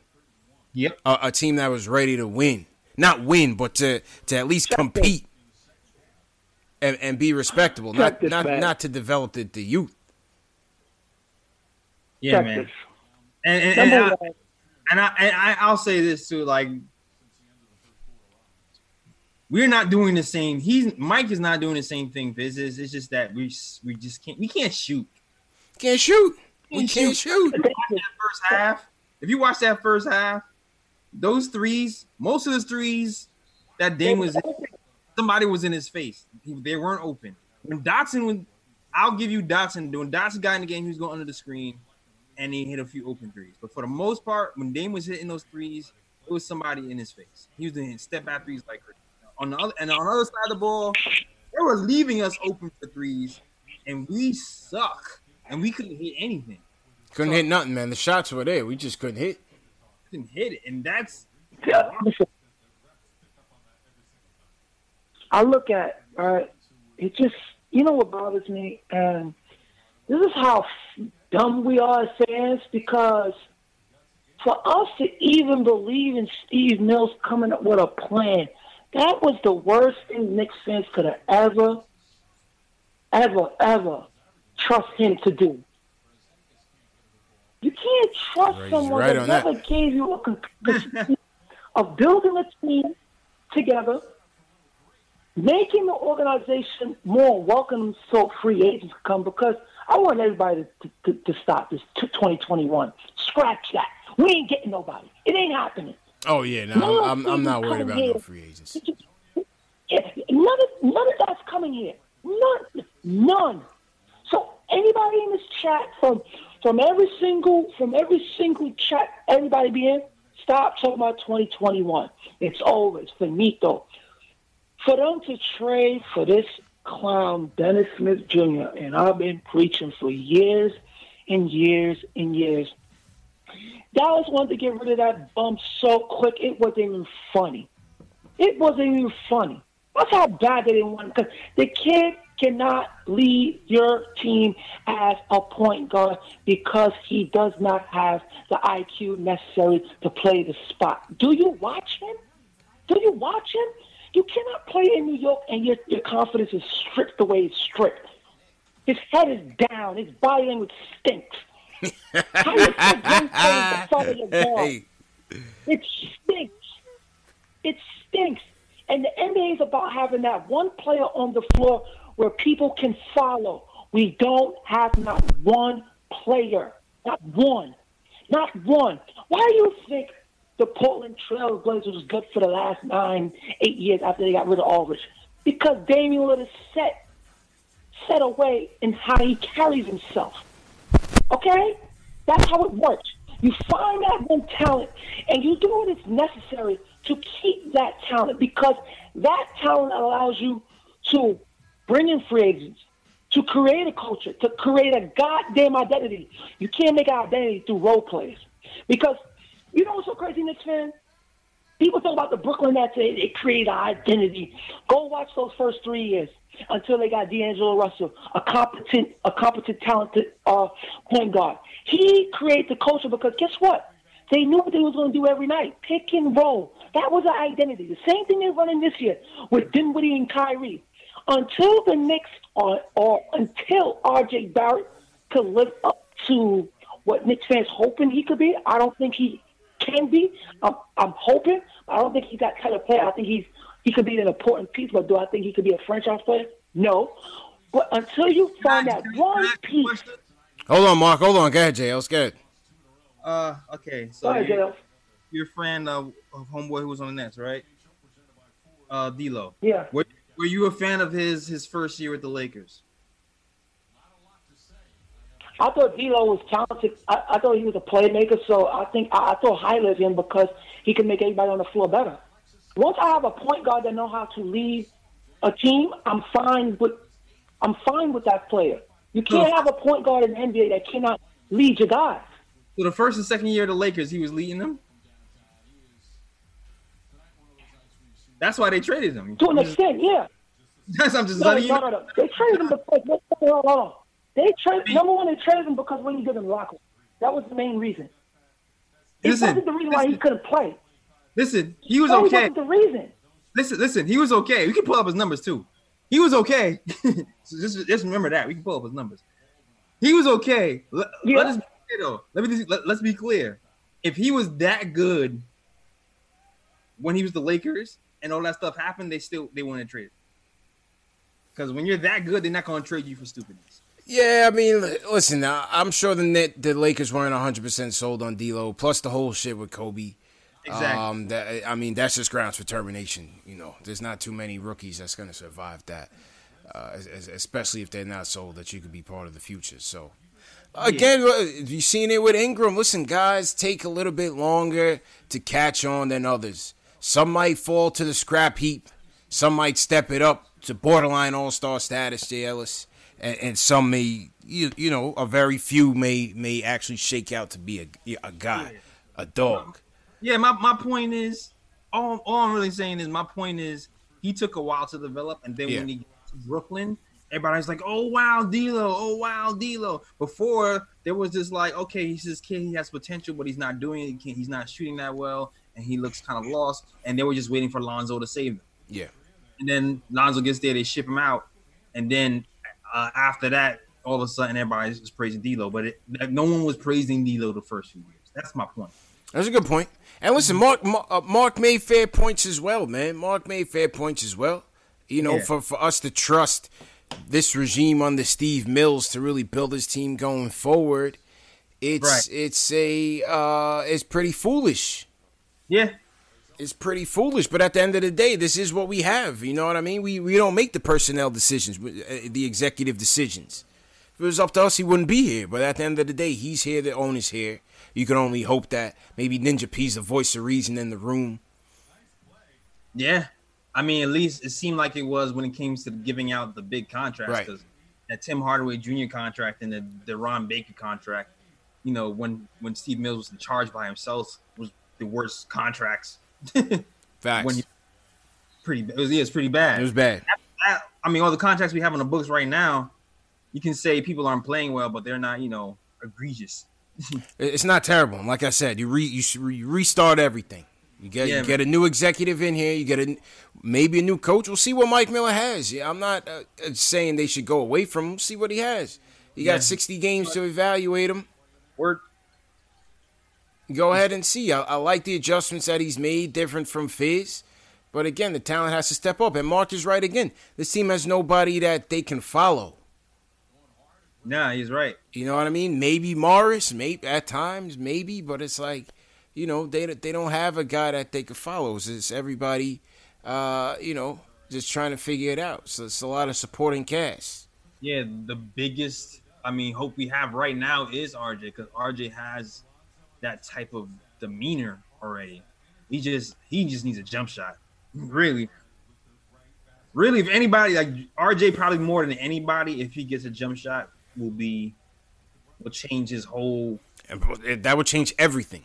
Yep, a, a team that was ready to win, not win, but to to at least compete and, and be respectable, Check not not man. not to develop the, the youth. Yeah, check man. this. And and, and, I, and I and I I'll say this too, like we're not doing the same. He's Mike is not doing the same thing. Fizz is. It's just that we we just can't we can't shoot. Can't shoot. We Can't can't shoot. Watch that first half. If you watch that first half, those threes, most of the threes that Dame was in, somebody was in his face. He- they weren't open. When Dotson was, I'll give you Dotson. When Dotson got in the game, he was going under the screen. And he hit a few open threes. But for the most part, when Dame was hitting those threes, it was somebody in his face. He was doing step back threes like crazy. On the other and on the other side of the ball, they were leaving us open for threes, and we suck, and we couldn't hit anything. Couldn't hit nothing, man. The shots were there. We just couldn't hit. Couldn't hit it, and that's Yeah. I look at all right. It just you know what bothers me, and this is how dumb we are as fans because for us to even believe in Steve Mills coming up with a plan, that was the worst thing Knicks fans could have ever, ever, ever trust him to do. You can't trust Right, someone right that on that. never gave you a *laughs* of building a team together, making the organization more welcome so free agents come because I want everybody to, to, to stop this to 2021. Scratch that. We ain't getting nobody. It ain't happening. Oh yeah, no, No I'm, I'm, I'm not worried about here. no free agents. Yeah, none of none of that's coming here. None, none. So anybody in this chat from from every single from every single chat, everybody be in. Stop talking about 2021. It's over. It's finito. For them to trade for this clown Dennis Smith Jr. and I've been preaching for years and years and years. Dallas wanted to get rid of that bump so quick it wasn't even funny. It wasn't even funny. That's how bad they didn't want. Because the kid cannot lead your team as a point guard because he does not have the IQ necessary to play the spot. Do you watch him? Do you watch him? You cannot play in New York and your, your confidence is stripped the way it's stripped. His head is down. His body language stinks. *laughs* How you put young players to follow your ball? Hey, It stinks. It stinks. And the NBA is about having that one player on the floor where people can follow. We don't have not one player. Not one. Not one. Why do you think the Portland Trail Blazers was good for the last nine, eight years after they got rid of Aldridge? Because Damian Lillard is set, set away in how he carries himself. Okay? That's how it works. You find that one talent and you do what is necessary to keep that talent because that talent allows you to bring in free agents, to create a culture, to create a goddamn identity. You can't make an identity through role plays. Because you know what's so crazy, Knicks fan? People talk about the Brooklyn Nets, they, they create an identity. Go watch those first three years until they got D'Angelo Russell, a competent, a competent, talented uh, point guard. He created the culture because guess what? They knew what they was going to do every night: pick and roll. That was an identity. The same thing they're running this year with Dinwiddie and Kyrie. Until the Knicks or, or until R.J. Barrett could live up to what Knicks fans hoping he could be, I don't think he can be. I'm, I'm hoping. I don't think he's that kind of player. I think he's he could be an important piece, but do I think he could be a franchise player? No. But until you find that one piece, hold on, Mark. Hold on. Go ahead, JL. Let's get it. Uh, okay. So Go ahead, you're, JL. you're a friend of, of homeboy who was on the Nets, right? Uh, D'Lo. Yeah. Were, were you a fan of his his first year with the Lakers? I thought D'Lo was talented. I, I thought he was a playmaker, so I think I, I thought highly of him because he can make everybody on the floor better. Once I have a point guard that know how to lead a team, I'm fine with I'm fine with that player. You can't have a point guard in the NBA that cannot lead your guys. So the first and second year of the Lakers, he was leading them. That's why they traded him. To an extent, yeah. *laughs* That's I'm just No, letting you no, no, no. They traded him because on, hold on. They traded number one. They traded him because when in the locker, that was the main reason. It Listen, wasn't the reason why he couldn't play. Listen, he was That okay. wasn't the reason. Listen, listen, he was okay. We can pull up his numbers too. He was okay. *laughs* so just, just remember that. We can pull up his numbers. He was okay. Let, let us be clear, though. Let me just, let, let's be clear. If he was that good when he was the Lakers and all that stuff happened, they still they want to trade. Because when you're that good, they're not going to trade you for stupidness. Yeah, I mean, listen, I'm sure the net, the Lakers weren't 100 percent sold on D'Lo. Plus the whole shit with Kobe. Exactly. Um, that I mean, that's just grounds for termination. You know, there's not too many rookies that's going to survive that, uh, es- es- especially if they're not sold that you could be part of the future. So, Again, uh, you've seen it with Ingram. Listen, guys take a little bit longer to catch on than others. Some might fall to the scrap heap. Some might step it up to borderline all star status, Jay Ellis. And, and some may, you, you know, a very few may may actually shake out to be a, a guy, a dog. Yeah, my, my point is, all, all I'm really saying is, my point is, he took a while to develop, and then Yeah. when he got to Brooklyn, everybody's like, "Oh wow, D'Lo! Oh wow, D'Lo!" Before there was this like, okay, he's this kid, he has potential, but he's not doing it. He he's not shooting that well, and he looks kind of lost. And they were just waiting for Lonzo to save them. Yeah. And then Lonzo gets there, they ship him out, and then uh, after that, all of a sudden, everybody's just praising D'Lo, but it, no one was praising D'Lo the first few years. That's my point. That's a good point. And listen, Mark Mark, uh, Mark made fair points as well, man. Mark made fair points as well. You know, Yeah. for, for us to trust this regime under Steve Mills to really build his team going forward, it's Right. it's a uh, it's pretty foolish. Yeah. It's pretty foolish, but at the end of the day, this is what we have. You know what I mean? We we don't make the personnel decisions, uh, the executive decisions. If it was up to us, he wouldn't be here. But at the end of the day, he's here. The owner's here. You can only hope that maybe Ninja P's the voice of reason in the room. Yeah, I mean, at least it seemed like it was when it came to giving out the big contracts. Right. Because that Tim Hardaway Jr. contract and the, the Ron Baker contract, you know, when when Steve Mills was in charge by himself, was the worst contracts. *laughs* Facts. When you, pretty, it was yeah, it's pretty bad. It was bad. That- I mean, all the contracts we have on the books right now, you can say people aren't playing well, but they're not, you know, egregious. *laughs* It's not terrible. Like I said, you re, you, you restart everything. You get Yeah, you get a new executive in here. You get a maybe a new coach. We'll see what Mike Miller has. Yeah, I'm not uh, uh, saying they should go away from him. See what he has. You got 60 games to evaluate him. Word. Go ahead and see. I, I like the adjustments that he's made, different from Fizz. But again, the talent has to step up. And Mark is right again. This team has nobody that they can follow. Nah, he's right. You know what I mean? Maybe Morris, maybe at times, maybe, but it's like, you know, they they don't have a guy that they can follow. It's just everybody, uh, you know, just trying to figure it out. So it's a lot of supporting cast. Yeah, the biggest I mean hope we have right now is RJ because RJ has that type of demeanor already. He just he just needs a jump shot. Really. Really, if anybody like RJ probably more than anybody, if he gets a jump shot, will be will change his whole that would change everything.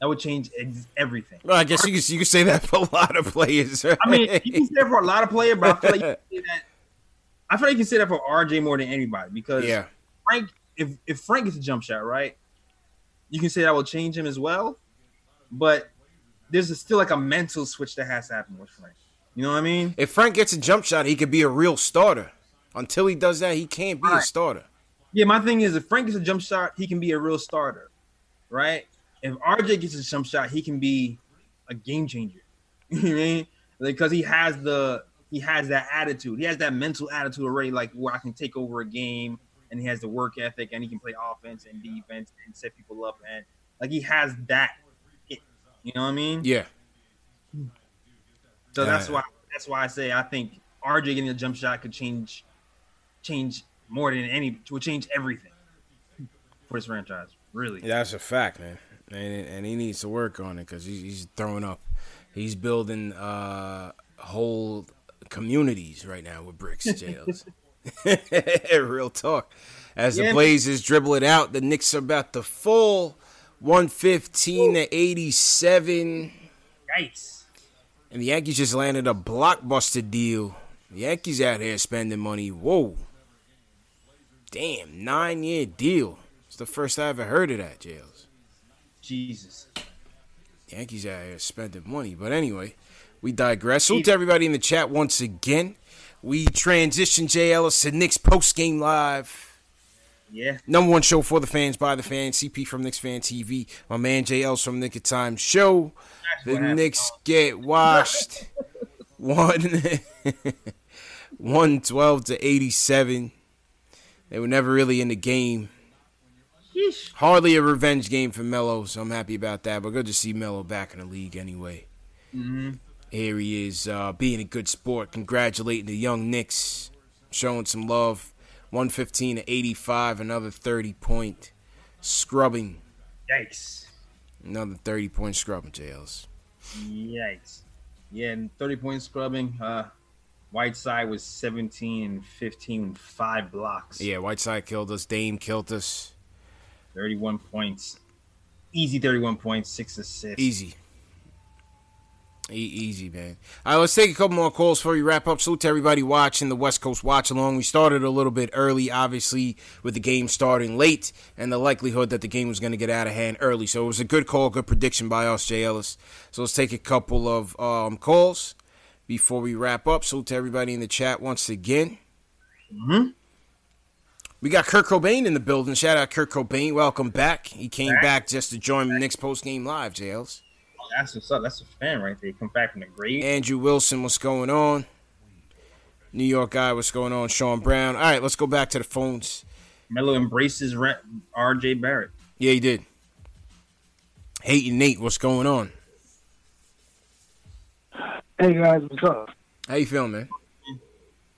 that would change everything. Well, I guess you could, you could say that for a lot of players. Right? I mean, you can say that for a lot of players, but I feel like you *laughs* can say that. I feel like you can say that for RJ more than anybody because Yeah. Frank, if if Frank gets a jump shot, right, you can say that will change him as well. But there's a, still like a mental switch that has to happen with Frank. You know what I mean? if Frank gets a jump shot, he could be a real starter. Until he does that, he can't be a starter. Yeah, my thing is if Frank gets a jump shot, he can be a real starter, right? If RJ gets a jump shot, he can be a game changer. *laughs* You know what I mean? Because he has the he has that attitude. He has that mental attitude already, like where I can take over a game, and he has the work ethic, and he can play offense and defense and set people up, and like he has that. It, you know what I mean? Yeah. So that's why that's why I say I think RJ getting a jump shot could change change more than any would change everything for this franchise. Really. That's a fact, man. And and he needs to work on it because he's, he's throwing up. He's building uh, whole communities right now with bricks jails. *laughs* *laughs* Real talk. As Yeah, the. Blazers dribble it out, the Knicks are about to fall, one fifteen to eighty seven. Yikes. And the Yankees just landed a blockbuster deal. The Yankees out here spending money. Whoa. Damn, nine year deal. It's the first I ever heard of that, Jails. Jesus. Yankees out here spending money. But anyway, we digress. Salute to everybody in the chat once again. We transition Jay Ellis to Knicks post game live. Yeah. Number one show for the fans, by the fans. CP from Knicks Fan TV. My man Jay Ellis from Knick of Time Show. The. Knicks get washed. *laughs* One, *laughs* 112 to 87. They were never really in the game. Yeesh. Hardly a revenge game for Melo, so I'm happy about that. But good to see Melo back in the league anyway. Mm-hmm. Here he is, uh, being a good sport, congratulating the young Knicks, showing some love. 115 to 85. Another 30 point scrubbing. Yikes. Another 30 point scrubbing, JLs. Yikes. Yeah, and 30 point scrubbing. Uh, Whiteside was 17 and 15 five blocks. Yeah, Whiteside killed us. Dame killed us. 31 points. Easy 31 points, six assists. Easy. Easy, man. All right, let's take a couple more calls before we wrap up. Salute to everybody watching the West Coast Watch Along. We started a little bit early, obviously, with the game starting late and the likelihood that the game was going to get out of hand early. So it was a good call, good prediction by us, Jay Ellis. So let's take a couple of um, calls before we wrap up. Salute to everybody in the chat once again. Mm-hmm. We got Kurt Cobain in the building. Shout out Kurt Cobain. Welcome back. He came back just to join the next post game live, JLs. Oh, that's what's up. That's a fan right there. Come back from the grave. Andrew Wilson, what's going on? New York guy, what's going on? Sean Brown. All right, let's go back to the phones. Melo embraces RJ Barrett. Yeah, he did. Hating Nate, what's going on? Hey guys, what's up? How you feeling, man?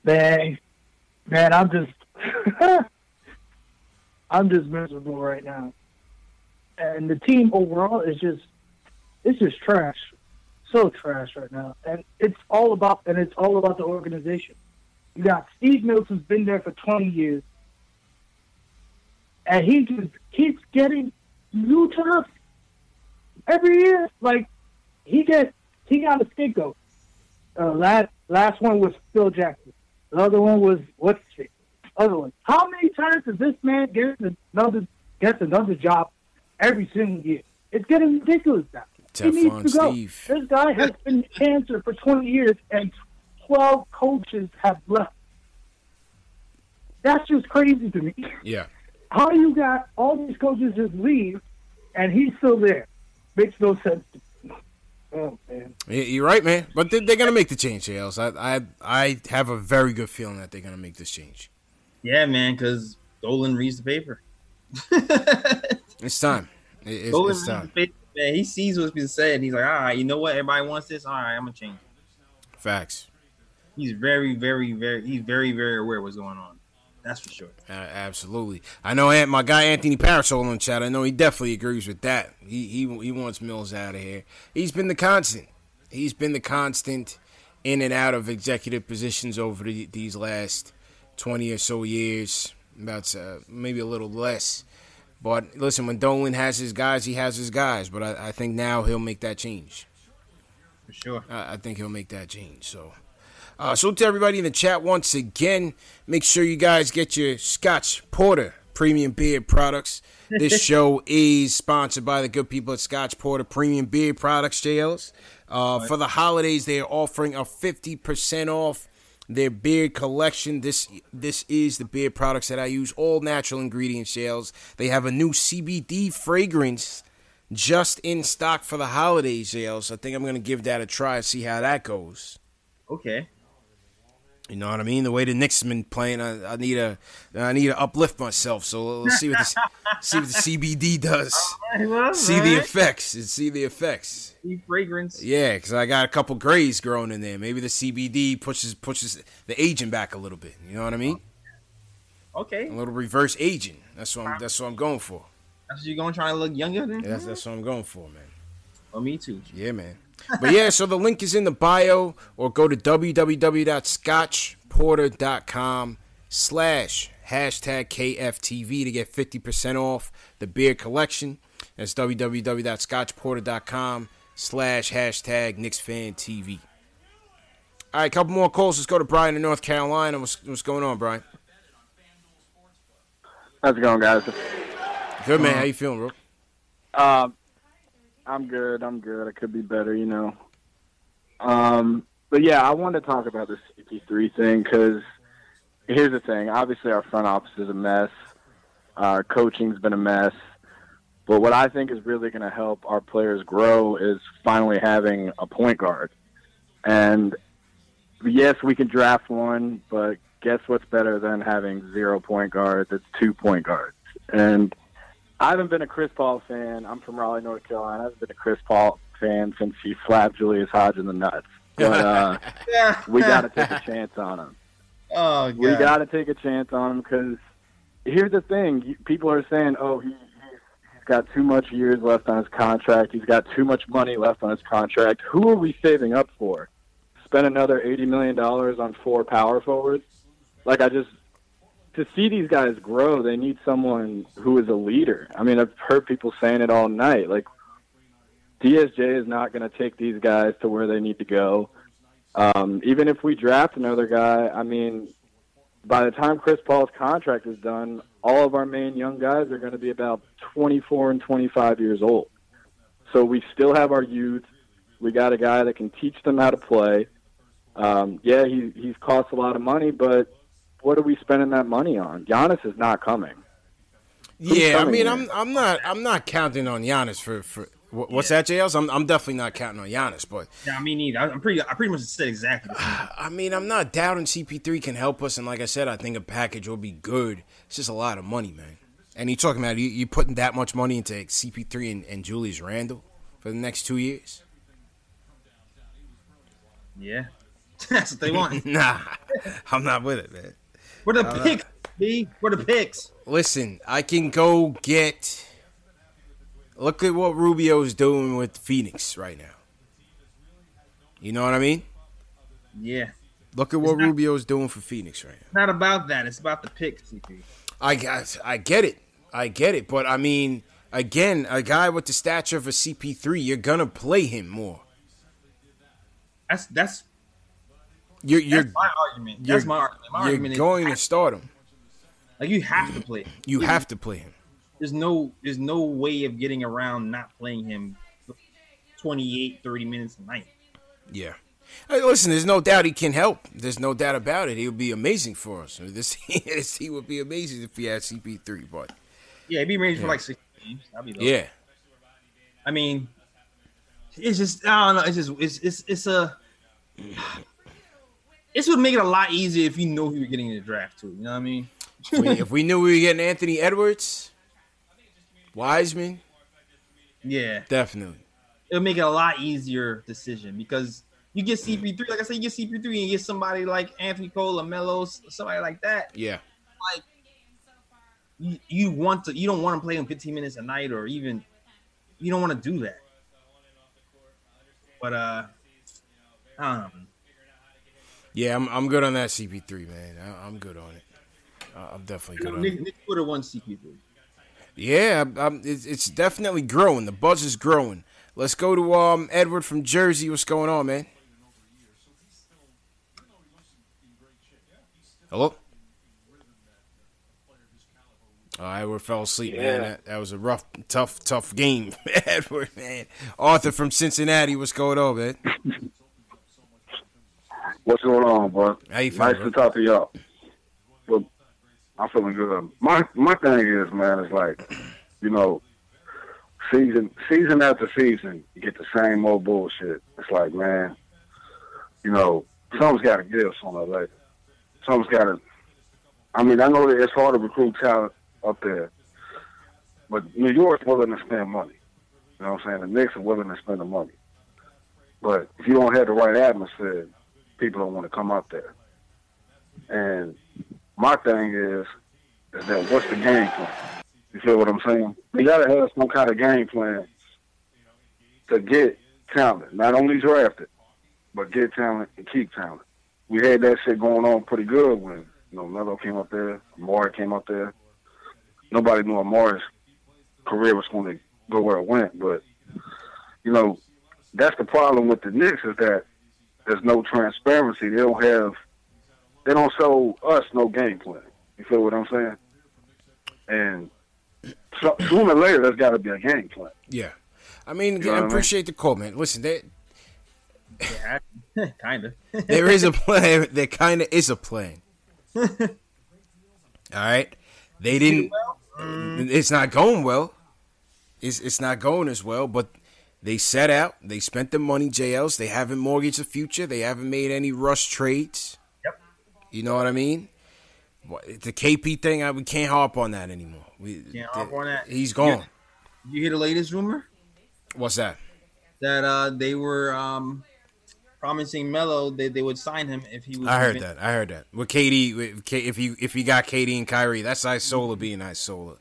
Man, man, I'm just, *laughs* I'm just miserable right now. And the team overall is just, it's just trash, so trash right now. And it's all about, and it's all about the organization. You got Steve Mills who's been there for 20 years, and he just keeps getting new jobs every year. Like he get, he got a scapegoat. Uh, last last one was Phil Jackson. The other one was what's it? Other one. How many times does this man get another gets another job every single year? It's getting ridiculous now. He needs to go. Steve. This guy has been *laughs* cancer for 20 years, and 12 coaches have left. That's just crazy to me. Yeah. How you got all these coaches just leave, and he's still there? Makes no sense. To me. Oh man. You're right, man. But they- they're gonna make the change, JLs. I, I I have a very good feeling that they're gonna make this change. Yeah, man, because Dolan reads the paper. *laughs* It's time. It- it's, Dolan it's reads the time. Man. He sees what's been said. He's like, all right, you know what? Everybody wants this. All right, I'm gonna change. it." Facts. He's very, very, very. He's very, very aware of what's going on. That's for sure. Uh, absolutely. I know Ant- my guy Anthony Parasol in chat. I know he definitely agrees with that. He he he wants Mills out of here. He's been the constant. He's been the constant in and out of executive positions over the, these last twenty or so years. About uh, maybe a little less. But listen, when Dolan has his guys, he has his guys. But I, I think now he'll make that change. For sure. I, I think he'll make that change. So. Uh, so to everybody in the chat once again, make sure you guys get your Scotch Porter Premium beer products. This *laughs* show is sponsored by the good people at Scotch Porter Premium Beer Products, JLs. Uh, for the holidays, they are offering a 50% off their beard collection. This this is the beard products that I use, all natural ingredient shells. They have a new CBD fragrance just in stock for the holidays, JLs. I think I'm to give that a try and see how that goes. Okay. You know what I mean? The way the Knicks have been playing, I, I need a, I need to uplift myself. So let's see what the, *laughs* see what the CBD does. well, see the effects. and See the effects. Deep fragrance. Yeah, because I got a couple grays growing in there. Maybe the CBD pushes pushes the aging back a little bit. You know what I mean? Okay. A little reverse aging. That's what I'm, that's what I'm going for. That's what you're gonna try to look younger than? Yeah, that's that's what I'm going for, man. Oh, me too. Yeah, man. But yeah, so the link is in the bio, or go to www.scotchporter.com slash hashtag KFTV to get 50% off the beer collection. That's www.scotchporter.com slash hashtag Knicks fan TV. All right, couple more calls. Let's go to Brian in North Carolina. What's, what's going on, Brian? How's it going, guys? Good, man. How you feeling, bro? Um, I'm good. I'm good. I could be better, you know. Um, but yeah, I wanted to talk about the CP3 thing because here's the thing. Obviously, our front office is a mess. Our coaching's been a mess. But what I think is really going to help our players grow is finally having a point guard. And yes, we can draft one, but guess what's better than having zero point guards? It's two point guards. And I haven't been a Chris Paul fan. I'm from Raleigh, North Carolina. I haven't been a Chris Paul fan since he slapped Julius Hodge in the nuts. But uh, *laughs* we got to take a chance on him. *laughs* Oh, We got to take a chance on him because here's the thing: people are saying, "Oh, he, he's, he's got too much years left on his contract. He's got too much money left on his contract." Who are we saving up for? Spend another eighty million dollars on four power forwards? Like I just to see these guys grow, they need someone who is a leader. I mean, I've heard people saying it all night. Like DSJ is not going to take these guys to where they need to go. Um, even if we draft another guy, I mean, by the time Chris Paul's contract is done, all of our main young guys are going to be about 24 and 25 years old. So we still have our youth. We got a guy that can teach them how to play. Um, yeah, he he's cost a lot of money, but what are we spending that money on? Giannis is not coming. Who's Yeah, I mean, here? I'm I'm not I'm not counting on Giannis for for what- what's that, JLs? I'm I'm definitely not counting on Giannis, but Yeah, me neither. I- I'm pretty. I pretty much said exactly. The same. *sighs* I mean, I'm not doubting CP3 can help us, and like I said, I think a package will be good. It's just a lot of money, man. And you're talking about you, you putting that much money into CP3 and, and Julius Randle for the next two years? Yeah, *laughs* that's what they want. *laughs* nah, I'm not with it, man. Where the picks, B? Where the picks? Listen, I can go get. Look at what Rubio's doing with Phoenix right now. You know what I mean? Yeah, Look at what Rubio's doing for Phoenix right now. it's not about that. It's about the picks, CP. I got, I get it, I get it, but I mean, again, a guy with the stature of a CP3, you're gonna play him more. That's that's You're, you're, that's my argument. you're- That's my argument. My you're argument is going to start him. like you have to play. him. You have to play him. There's no there's no way of getting around not playing him 28, 30 minutes a night. Yeah. Hey, listen, there's no doubt he can help. There's no doubt about it. He'll be amazing for us. *laughs* This this he would be amazing if he had CP3, but Yeah, he'd be amazing Yeah. for like six games. That'd be dope. yeah. I mean, it's just I don't know. It's just it's it's it's a. This would make it a lot easier if you know who you're getting in the draft too. You know what I mean? If we, knew we were getting Anthony Edwards, Wiseman, yeah, definitely. it'll make it a lot easier decision because you get CP3. Like I said, you get CP3 and you get somebody like Anthony Cole, Lamelo, somebody like that. Yeah. Like you, you want to, you don't want to play him 15 minutes a night or even you don't want to do that. But uh, know. Yeah, I'm I'm good on that CP3, man. I, I'm good on it. Uh, I'm definitely good on it. Nick, Nick would have won CP3. Yeah, I'm, I'm- it's, it's definitely growing. The buzz is growing. Let's go to um Edward from Jersey. What's going on, man? Hello. Oh, Edward fell asleep, man. That, that was a rough, tough, tough game, *laughs* Edward, man. Arthur from Cincinnati. What's going on, man? *laughs* What's going on, bro? How you feeling, Nice to talk to y'all. Well, I'm feeling good. My my thing is, man, it's like, you know, season season after season, you get the same old bullshit. It's like, man, you know, something's got to give sooner or later. Something's got to. I mean, I know that it's hard to recruit talent up there, but New York's willing to spend money. You know what I'm saying? The Knicks are willing to spend the money. But if you don't have the right atmosphere, people don't want to come up there. And my thing is, is that what's the game plan? You feel what I'm saying? You gotta have some kind of game plan to get talent, not only draft it, but get talent and keep talent. We had that shit going on pretty good when you know Melo came up there, Amar'e came up there. Nobody knew Amar'e's career was going to go where it went, but you know that's the problem with the Knicks is that there's no transparency. They don't have, they don't show us no game plan. You feel what I'm saying? And so, sooner or later, there's got to be a game plan. Yeah. I mean, You know what I I mean? appreciate the call, man. Listen, there, Yeah, *laughs* kind of. *laughs* there is a plan. There kind of is a plan. *laughs* All right. They didn't. Mm. It's not going well. It's it's not going as well. But they set out. They spent the money. JLs. They haven't mortgaged the future. They haven't made any rush trades. Yep. You know what I mean? The KP thing, I, we can't harp on that anymore. We, Can't hop on that. He's gone. You hear the latest rumor What's that? that uh they were um promising Melo they, they would sign him if he was. I heard convinced- that. I heard that. With KD, with K, if he if he got KD and Kyrie, that's Isola being Isola.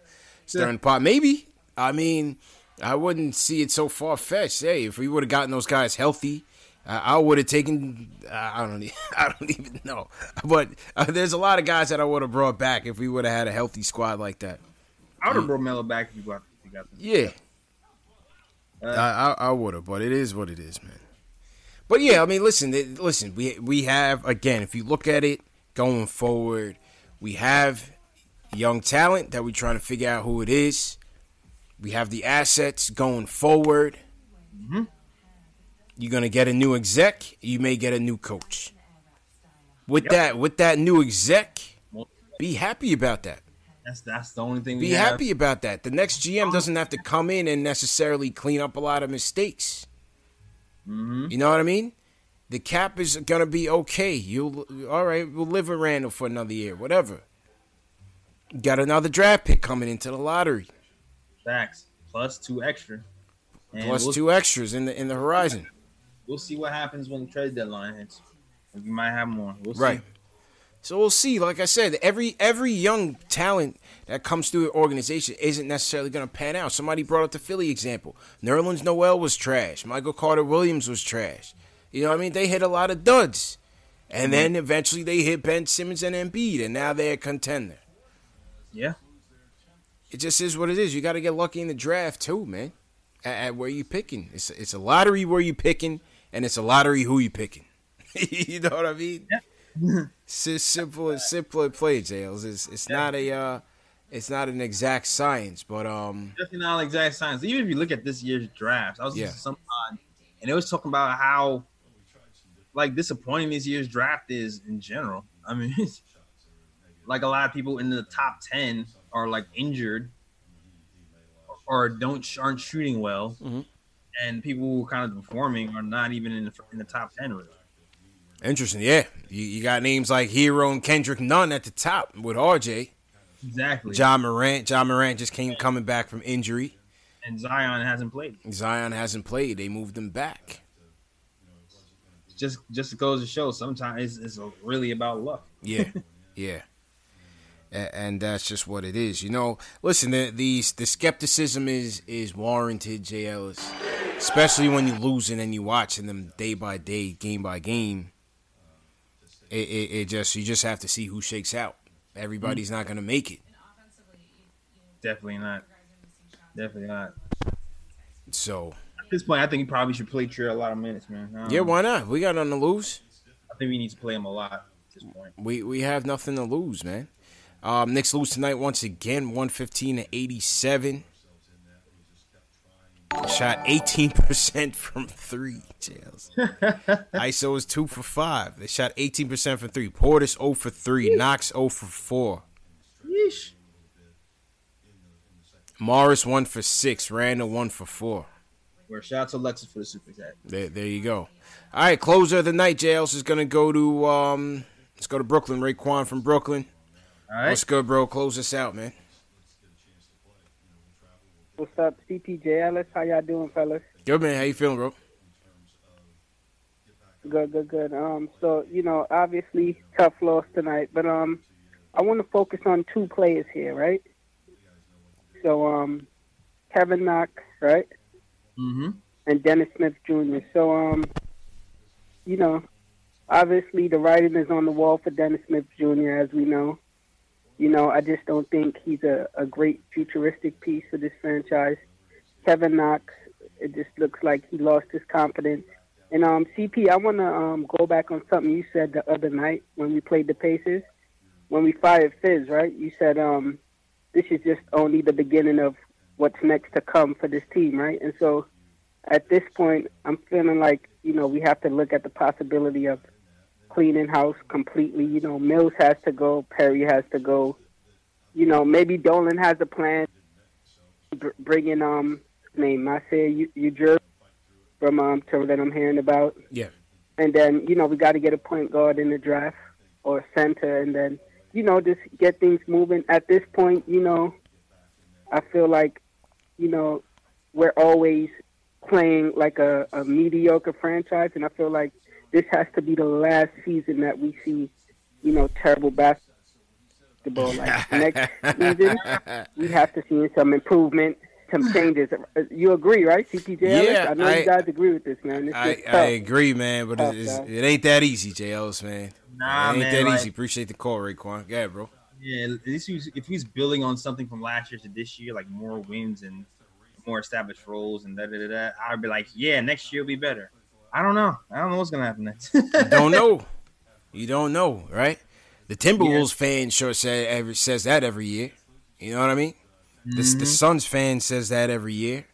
Starting pot, maybe. I mean, I wouldn't see it so far fetched. Hey, if we would have gotten those guys healthy, I, I would have taken. I don't. *laughs* I don't even know. But uh, there's a lot of guys that I would have brought back if we would have had a healthy squad like that. I would have brought Melo back if you got. If you got. Yeah. I I, I would have, but it is what it is, man. But yeah, I mean, listen, listen. We we have again, if you look at it going forward, we have young talent that we're trying to figure out who it is. We have the assets going forward. You're gonna get a new exec. You may get a new coach. With that, with that new exec, be happy about that. That's that's the only thing. We Be have. happy about that. The next GM doesn't have to come in and necessarily clean up a lot of mistakes. Mm-hmm. You know what I mean? The cap is gonna be okay. You all right? We'll live with Randle for another year, whatever. Got another draft pick coming into the lottery, Facts plus two extra. And plus we'll, two extras in the in the horizon. We'll see what happens when the trade deadline hits. We might have more. We'll see. Right. So we'll see. Like I said, every every young talent that comes through the organization isn't necessarily going to pan out. Somebody brought up the Philly example. Nerlens Noel was trash. Michael Carter Williams was trash. You know what I mean? They hit a lot of duds. And mm-hmm. then eventually they hit Ben Simmons and Embiid, and now they're a contender. Yeah. It just is what it is. You got to get lucky in the draft too, man. At, at where you picking, it's it's a lottery where you picking, and it's a lottery who you picking. *laughs* you know what I mean? It's as simple as simple as play, Jails. It's it's not a uh, it's not an exact science, but um, Definitely not an exact science. Even if you look at this year's drafts, I was Yeah. listening to sometime, and it was talking about how like disappointing this year's draft is in general. I mean, *laughs* like a lot of people in the top ten are like injured or don't aren't shooting well, Mhm. and people who are kind of performing are not even in the in the top ten really. interesting. Yeah, you, you got names like Herro and Kendrick Nunn at the top with RJ. Exactly. Ja Morant. Ja Morant just came coming back from injury. And Zion hasn't played. Zion hasn't played. They moved him back. Just just goes to show sometimes it's, it's really about luck. Yeah, *laughs* yeah. And that's just what it is, you know. Listen, the the, the skepticism is is warranted, JL, is- especially when you're losing and you're watching them day by day, game by game. It, it, it just you just have to see who shakes out. Everybody's not gonna make it. Definitely not. Definitely not. So At this point, I think he probably should play Trier a lot of minutes, man. Yeah, why not? We got nothing to lose. I think we need to play him a lot at this point. We we have nothing to lose, man. Um, Knicks lose tonight once again, one fifteen to eighty seven. Shot eighteen percent *laughs* from three. Jails. *laughs* ISO is two for five. They shot eighteen percent from three. Portis zero for three. Knox zero for four. Yeesh. Morris one for six. Randle one for four. Where shout out to Alexis for the super chat. There, there you go. All right, closer of the night. Jails is gonna go to um. Let's go to Brooklyn. Raekwon from Brooklyn. All right. What's good, bro? Close us out, man. What's up, CPJ Ellis? How y'all doing, fellas? Good man. How you feeling, bro? Good, good, good. Um, so you know, obviously tough loss tonight, but um, I want to focus on two players here, right? So um, Kevin Knox, right, Mm-hmm. and Dennis Smith Jr. So um, you know, obviously the writing is on the wall for Dennis Smith Jr. As we know, you know, I just don't think he's a, a great futuristic piece for this franchise. Kevin Knox, it just looks like he lost his confidence. And um, CP, I want to um, go back on something you said the other night when we played the Pacers, when we fired Fizz, right? You said um, this is just only the beginning of what's next to come for this team, right? And so at this point, I'm feeling like you know we have to look at the possibility of cleaning house completely. You know, Mills has to go, Perry has to go. You know, maybe Dolan has a plan. Br- bring in um name Masai Ujiri from um to that I'm hearing about, Yeah. and then you know we got to get a point guard in the draft or center, and then you know just get things moving. At this point, you know, I feel like you know we're always playing like a, a mediocre franchise, and I feel like this has to be the last season that we see, you know, terrible basketball. Like next season, we have to see some improvement, some changes. You agree, right, CPJ? Yeah, I know I- you guys agree with this, man. It's I, I agree, man, but Tough, it, it's, it ain't that easy, JLS, man. Nah, it ain't man, that like- easy. Appreciate the call, Raekwon. Yeah, bro. Yeah, at least he's, if he's building on something from last year to this year, like more wins and more established roles and da da da da, I'd be like, yeah, next year will be better. I don't know. I don't know what's gonna happen next. *laughs* You don't know. You don't know, right? The Timberwolves fan sure say every says that every year. You know what I mean? The, the Mhm. Suns fan says that every year.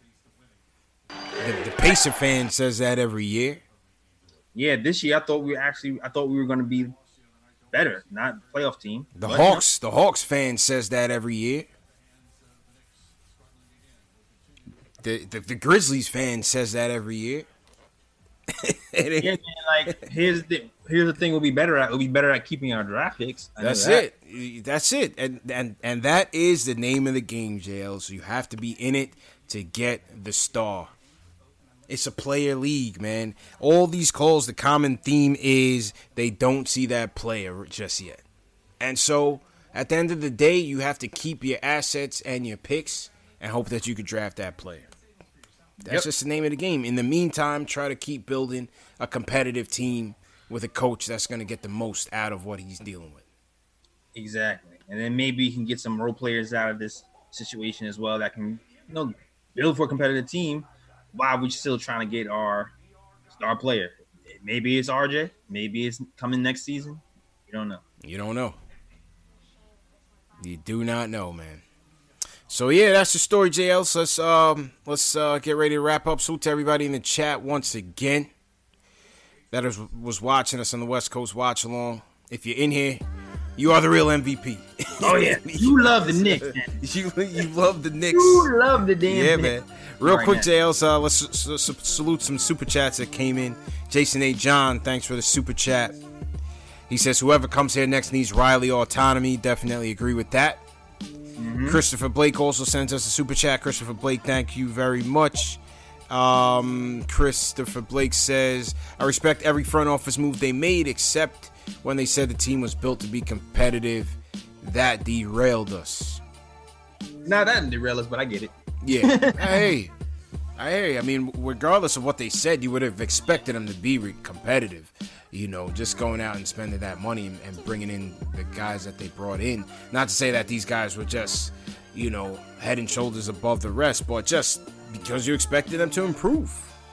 The, the Pacer fan says that every year. yeah, this year I thought we were actually I thought we were gonna be better, not playoff team. The But, Hawks, the Hawks fan says that every year. The, the the Grizzlies fan says that every year. *laughs* yeah, man, like here's the here's the thing we'll be better at. We'll be better at keeping our draft picks. That's that. it. That's it. And and and that is the name of the game, JL. So you have to be in it to get the star. It's a player league, man. All these calls, the common theme is they don't see that player just yet. And so at the end of the day, you have to keep your assets and your picks and hope that you could draft that player. That's Yep. just the name of the game. In the meantime, try to keep building a competitive team with a coach that's going to get the most out of what he's dealing with. Exactly. And then maybe you can get some role players out of this situation as well that can, you know, build for a competitive team while we're still trying to get our star player. Maybe it's RJ. Maybe it's coming next season. You don't know. You don't know. You do not know, man. So yeah, that's the story, JL. So let's um let's uh, get ready to wrap up. Salute to everybody in the chat once again. That is, was watching us on the West Coast watch along. If you're in here, you are the real MVP. Oh yeah, *laughs* you love the Knicks. Man. *laughs* you you love the Knicks. You love the damn Yeah, Knicks. man. Real Right quick, now. JL, so let's s- s- s- salute some super chats that came in. Jason A. John, thanks for the super chat. He says, whoever comes here next needs Riley autonomy. Definitely agree with that. Mm-hmm. Christopher Blake also sends us a super chat. Christopher Blake, thank you very much. Um, Christopher Blake says, I respect every front office move they made except when they said the team was built to be competitive. That derailed us. Not that derail us, but I get it. Yeah. *laughs* hey, I hear you. I mean, regardless of what they said, you would have expected them to be re- competitive. You know, just going out and spending that money and, bringing in the guys that they brought in. Not to say that these guys were just, you know, head and shoulders above the rest, but just because you expected them to improve.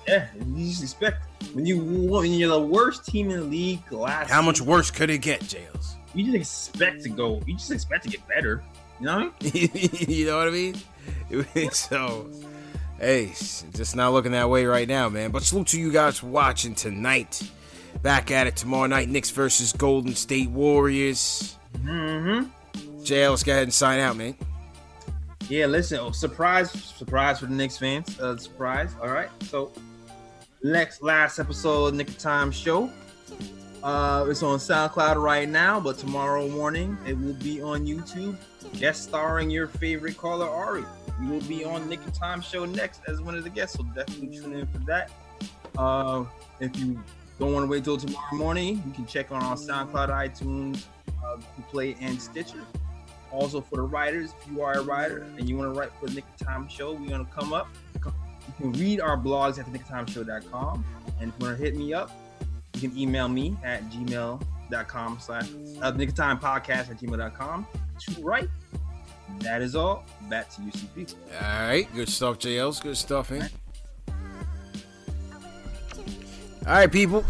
Yeah, you just expect when you when you're the worst team in the league last. How much worse could it get, Jails? You just expect to go. You just expect to get better. You know what I mean? *laughs* you know what I mean? *laughs* so, hey, just not looking that way right now, man. But salute to you guys for watching tonight. Back at it tomorrow night, Knicks versus Golden State Warriors. Mm-hmm. JL, let's go ahead and sign out, man. Yeah, listen. Oh, surprise, surprise for the Knicks fans. Uh, surprise. All right. So, next last episode of Knick Time show. Uh, it's on SoundCloud right now, but tomorrow morning it will be on YouTube, guest starring your favorite caller Ari. We will be on Knick Time show next as one of the guests, so definitely tune in for that. Uh, if you don't want to wait till tomorrow morning, you can check on our SoundCloud, iTunes, uh, Play, and Stitcher. Also for the writers, if you are a writer and you want to write for the Knick Time Show, we're gonna come up. You can read our blogs at the nickoftimeshow.com. And if you want to hit me up, you can email me at gmail.com slash uh, nick time podcast at gmail.com to write. That is all. Back to UCP. All right, good stuff, JL's good stuff, man. All right, people.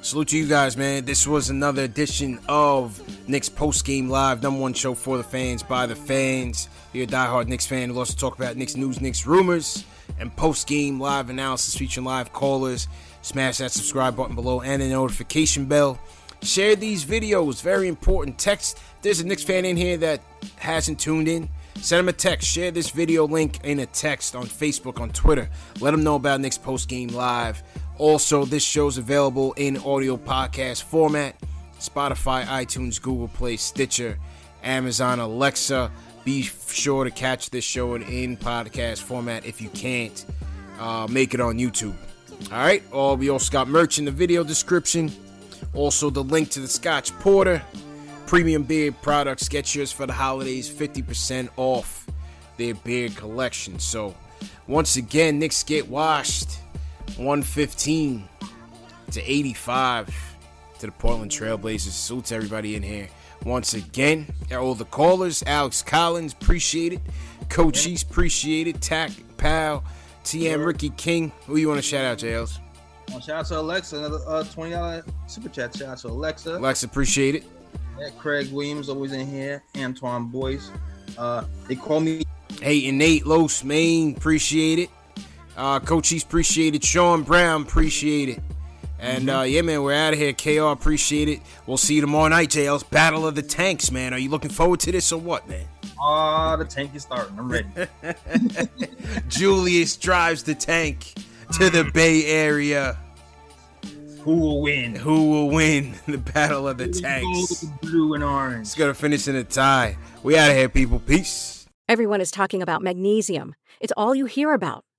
Salute to you guys, man. This was another edition of Knicks Post Game Live, number one show for the fans by the fans. You're a diehard Knicks fan, we'll also talk about Knicks news, Knicks rumors, and post game live analysis featuring live callers. Smash that subscribe button below and the notification bell. Share these videos, very important. Text. There's a Knicks fan in here that hasn't tuned in. Send them a text. Share this video link in a text on Facebook, on Twitter. Let them know about Knicks Post Game Live. Also, this show's available in audio podcast format Spotify, iTunes, Google Play, Stitcher, Amazon, Alexa. Be sure to catch this show in, podcast format if you can't. Uh, make it on YouTube. All right. All we also got merch in the video description. Also, the link to the Scotch Porter premium beard products. Get yours for the holidays, 50% off their beard collection. So, once again, Knicks get washed 115 to 85 to the Portland Trailblazers. Salute to everybody in here. Once again, all the callers, Alex Collins, appreciate it. Coach East, appreciate it. Tack, Pal, TM, Ricky King. Who you want to shout out, JLs? Well, shout out to Alexa, another uh, twenty dollar super chat. Shout out to Alexa. Alexa, appreciate it. Yeah, Craig Williams always in here. Antoine Boyce. Uh, they call me. Hey, Nate Los, Maine, appreciate it. Uh, Coach East, appreciate it. Sean Brown, appreciate it. And uh, yeah, man, we're out of here. KR, appreciate it. We'll see you tomorrow night, JLs. Battle of the Tanks, man. Are you looking forward to this or what, man? Ah, the tank is starting. I'm ready. *laughs* Julius drives the tank to the Bay Area. Who will win? Who will win *laughs* the Battle of the Tanks? Blue and orange. It's gonna finish in a tie. We out of here, people. Peace. Everyone is talking about magnesium. It's all you hear about.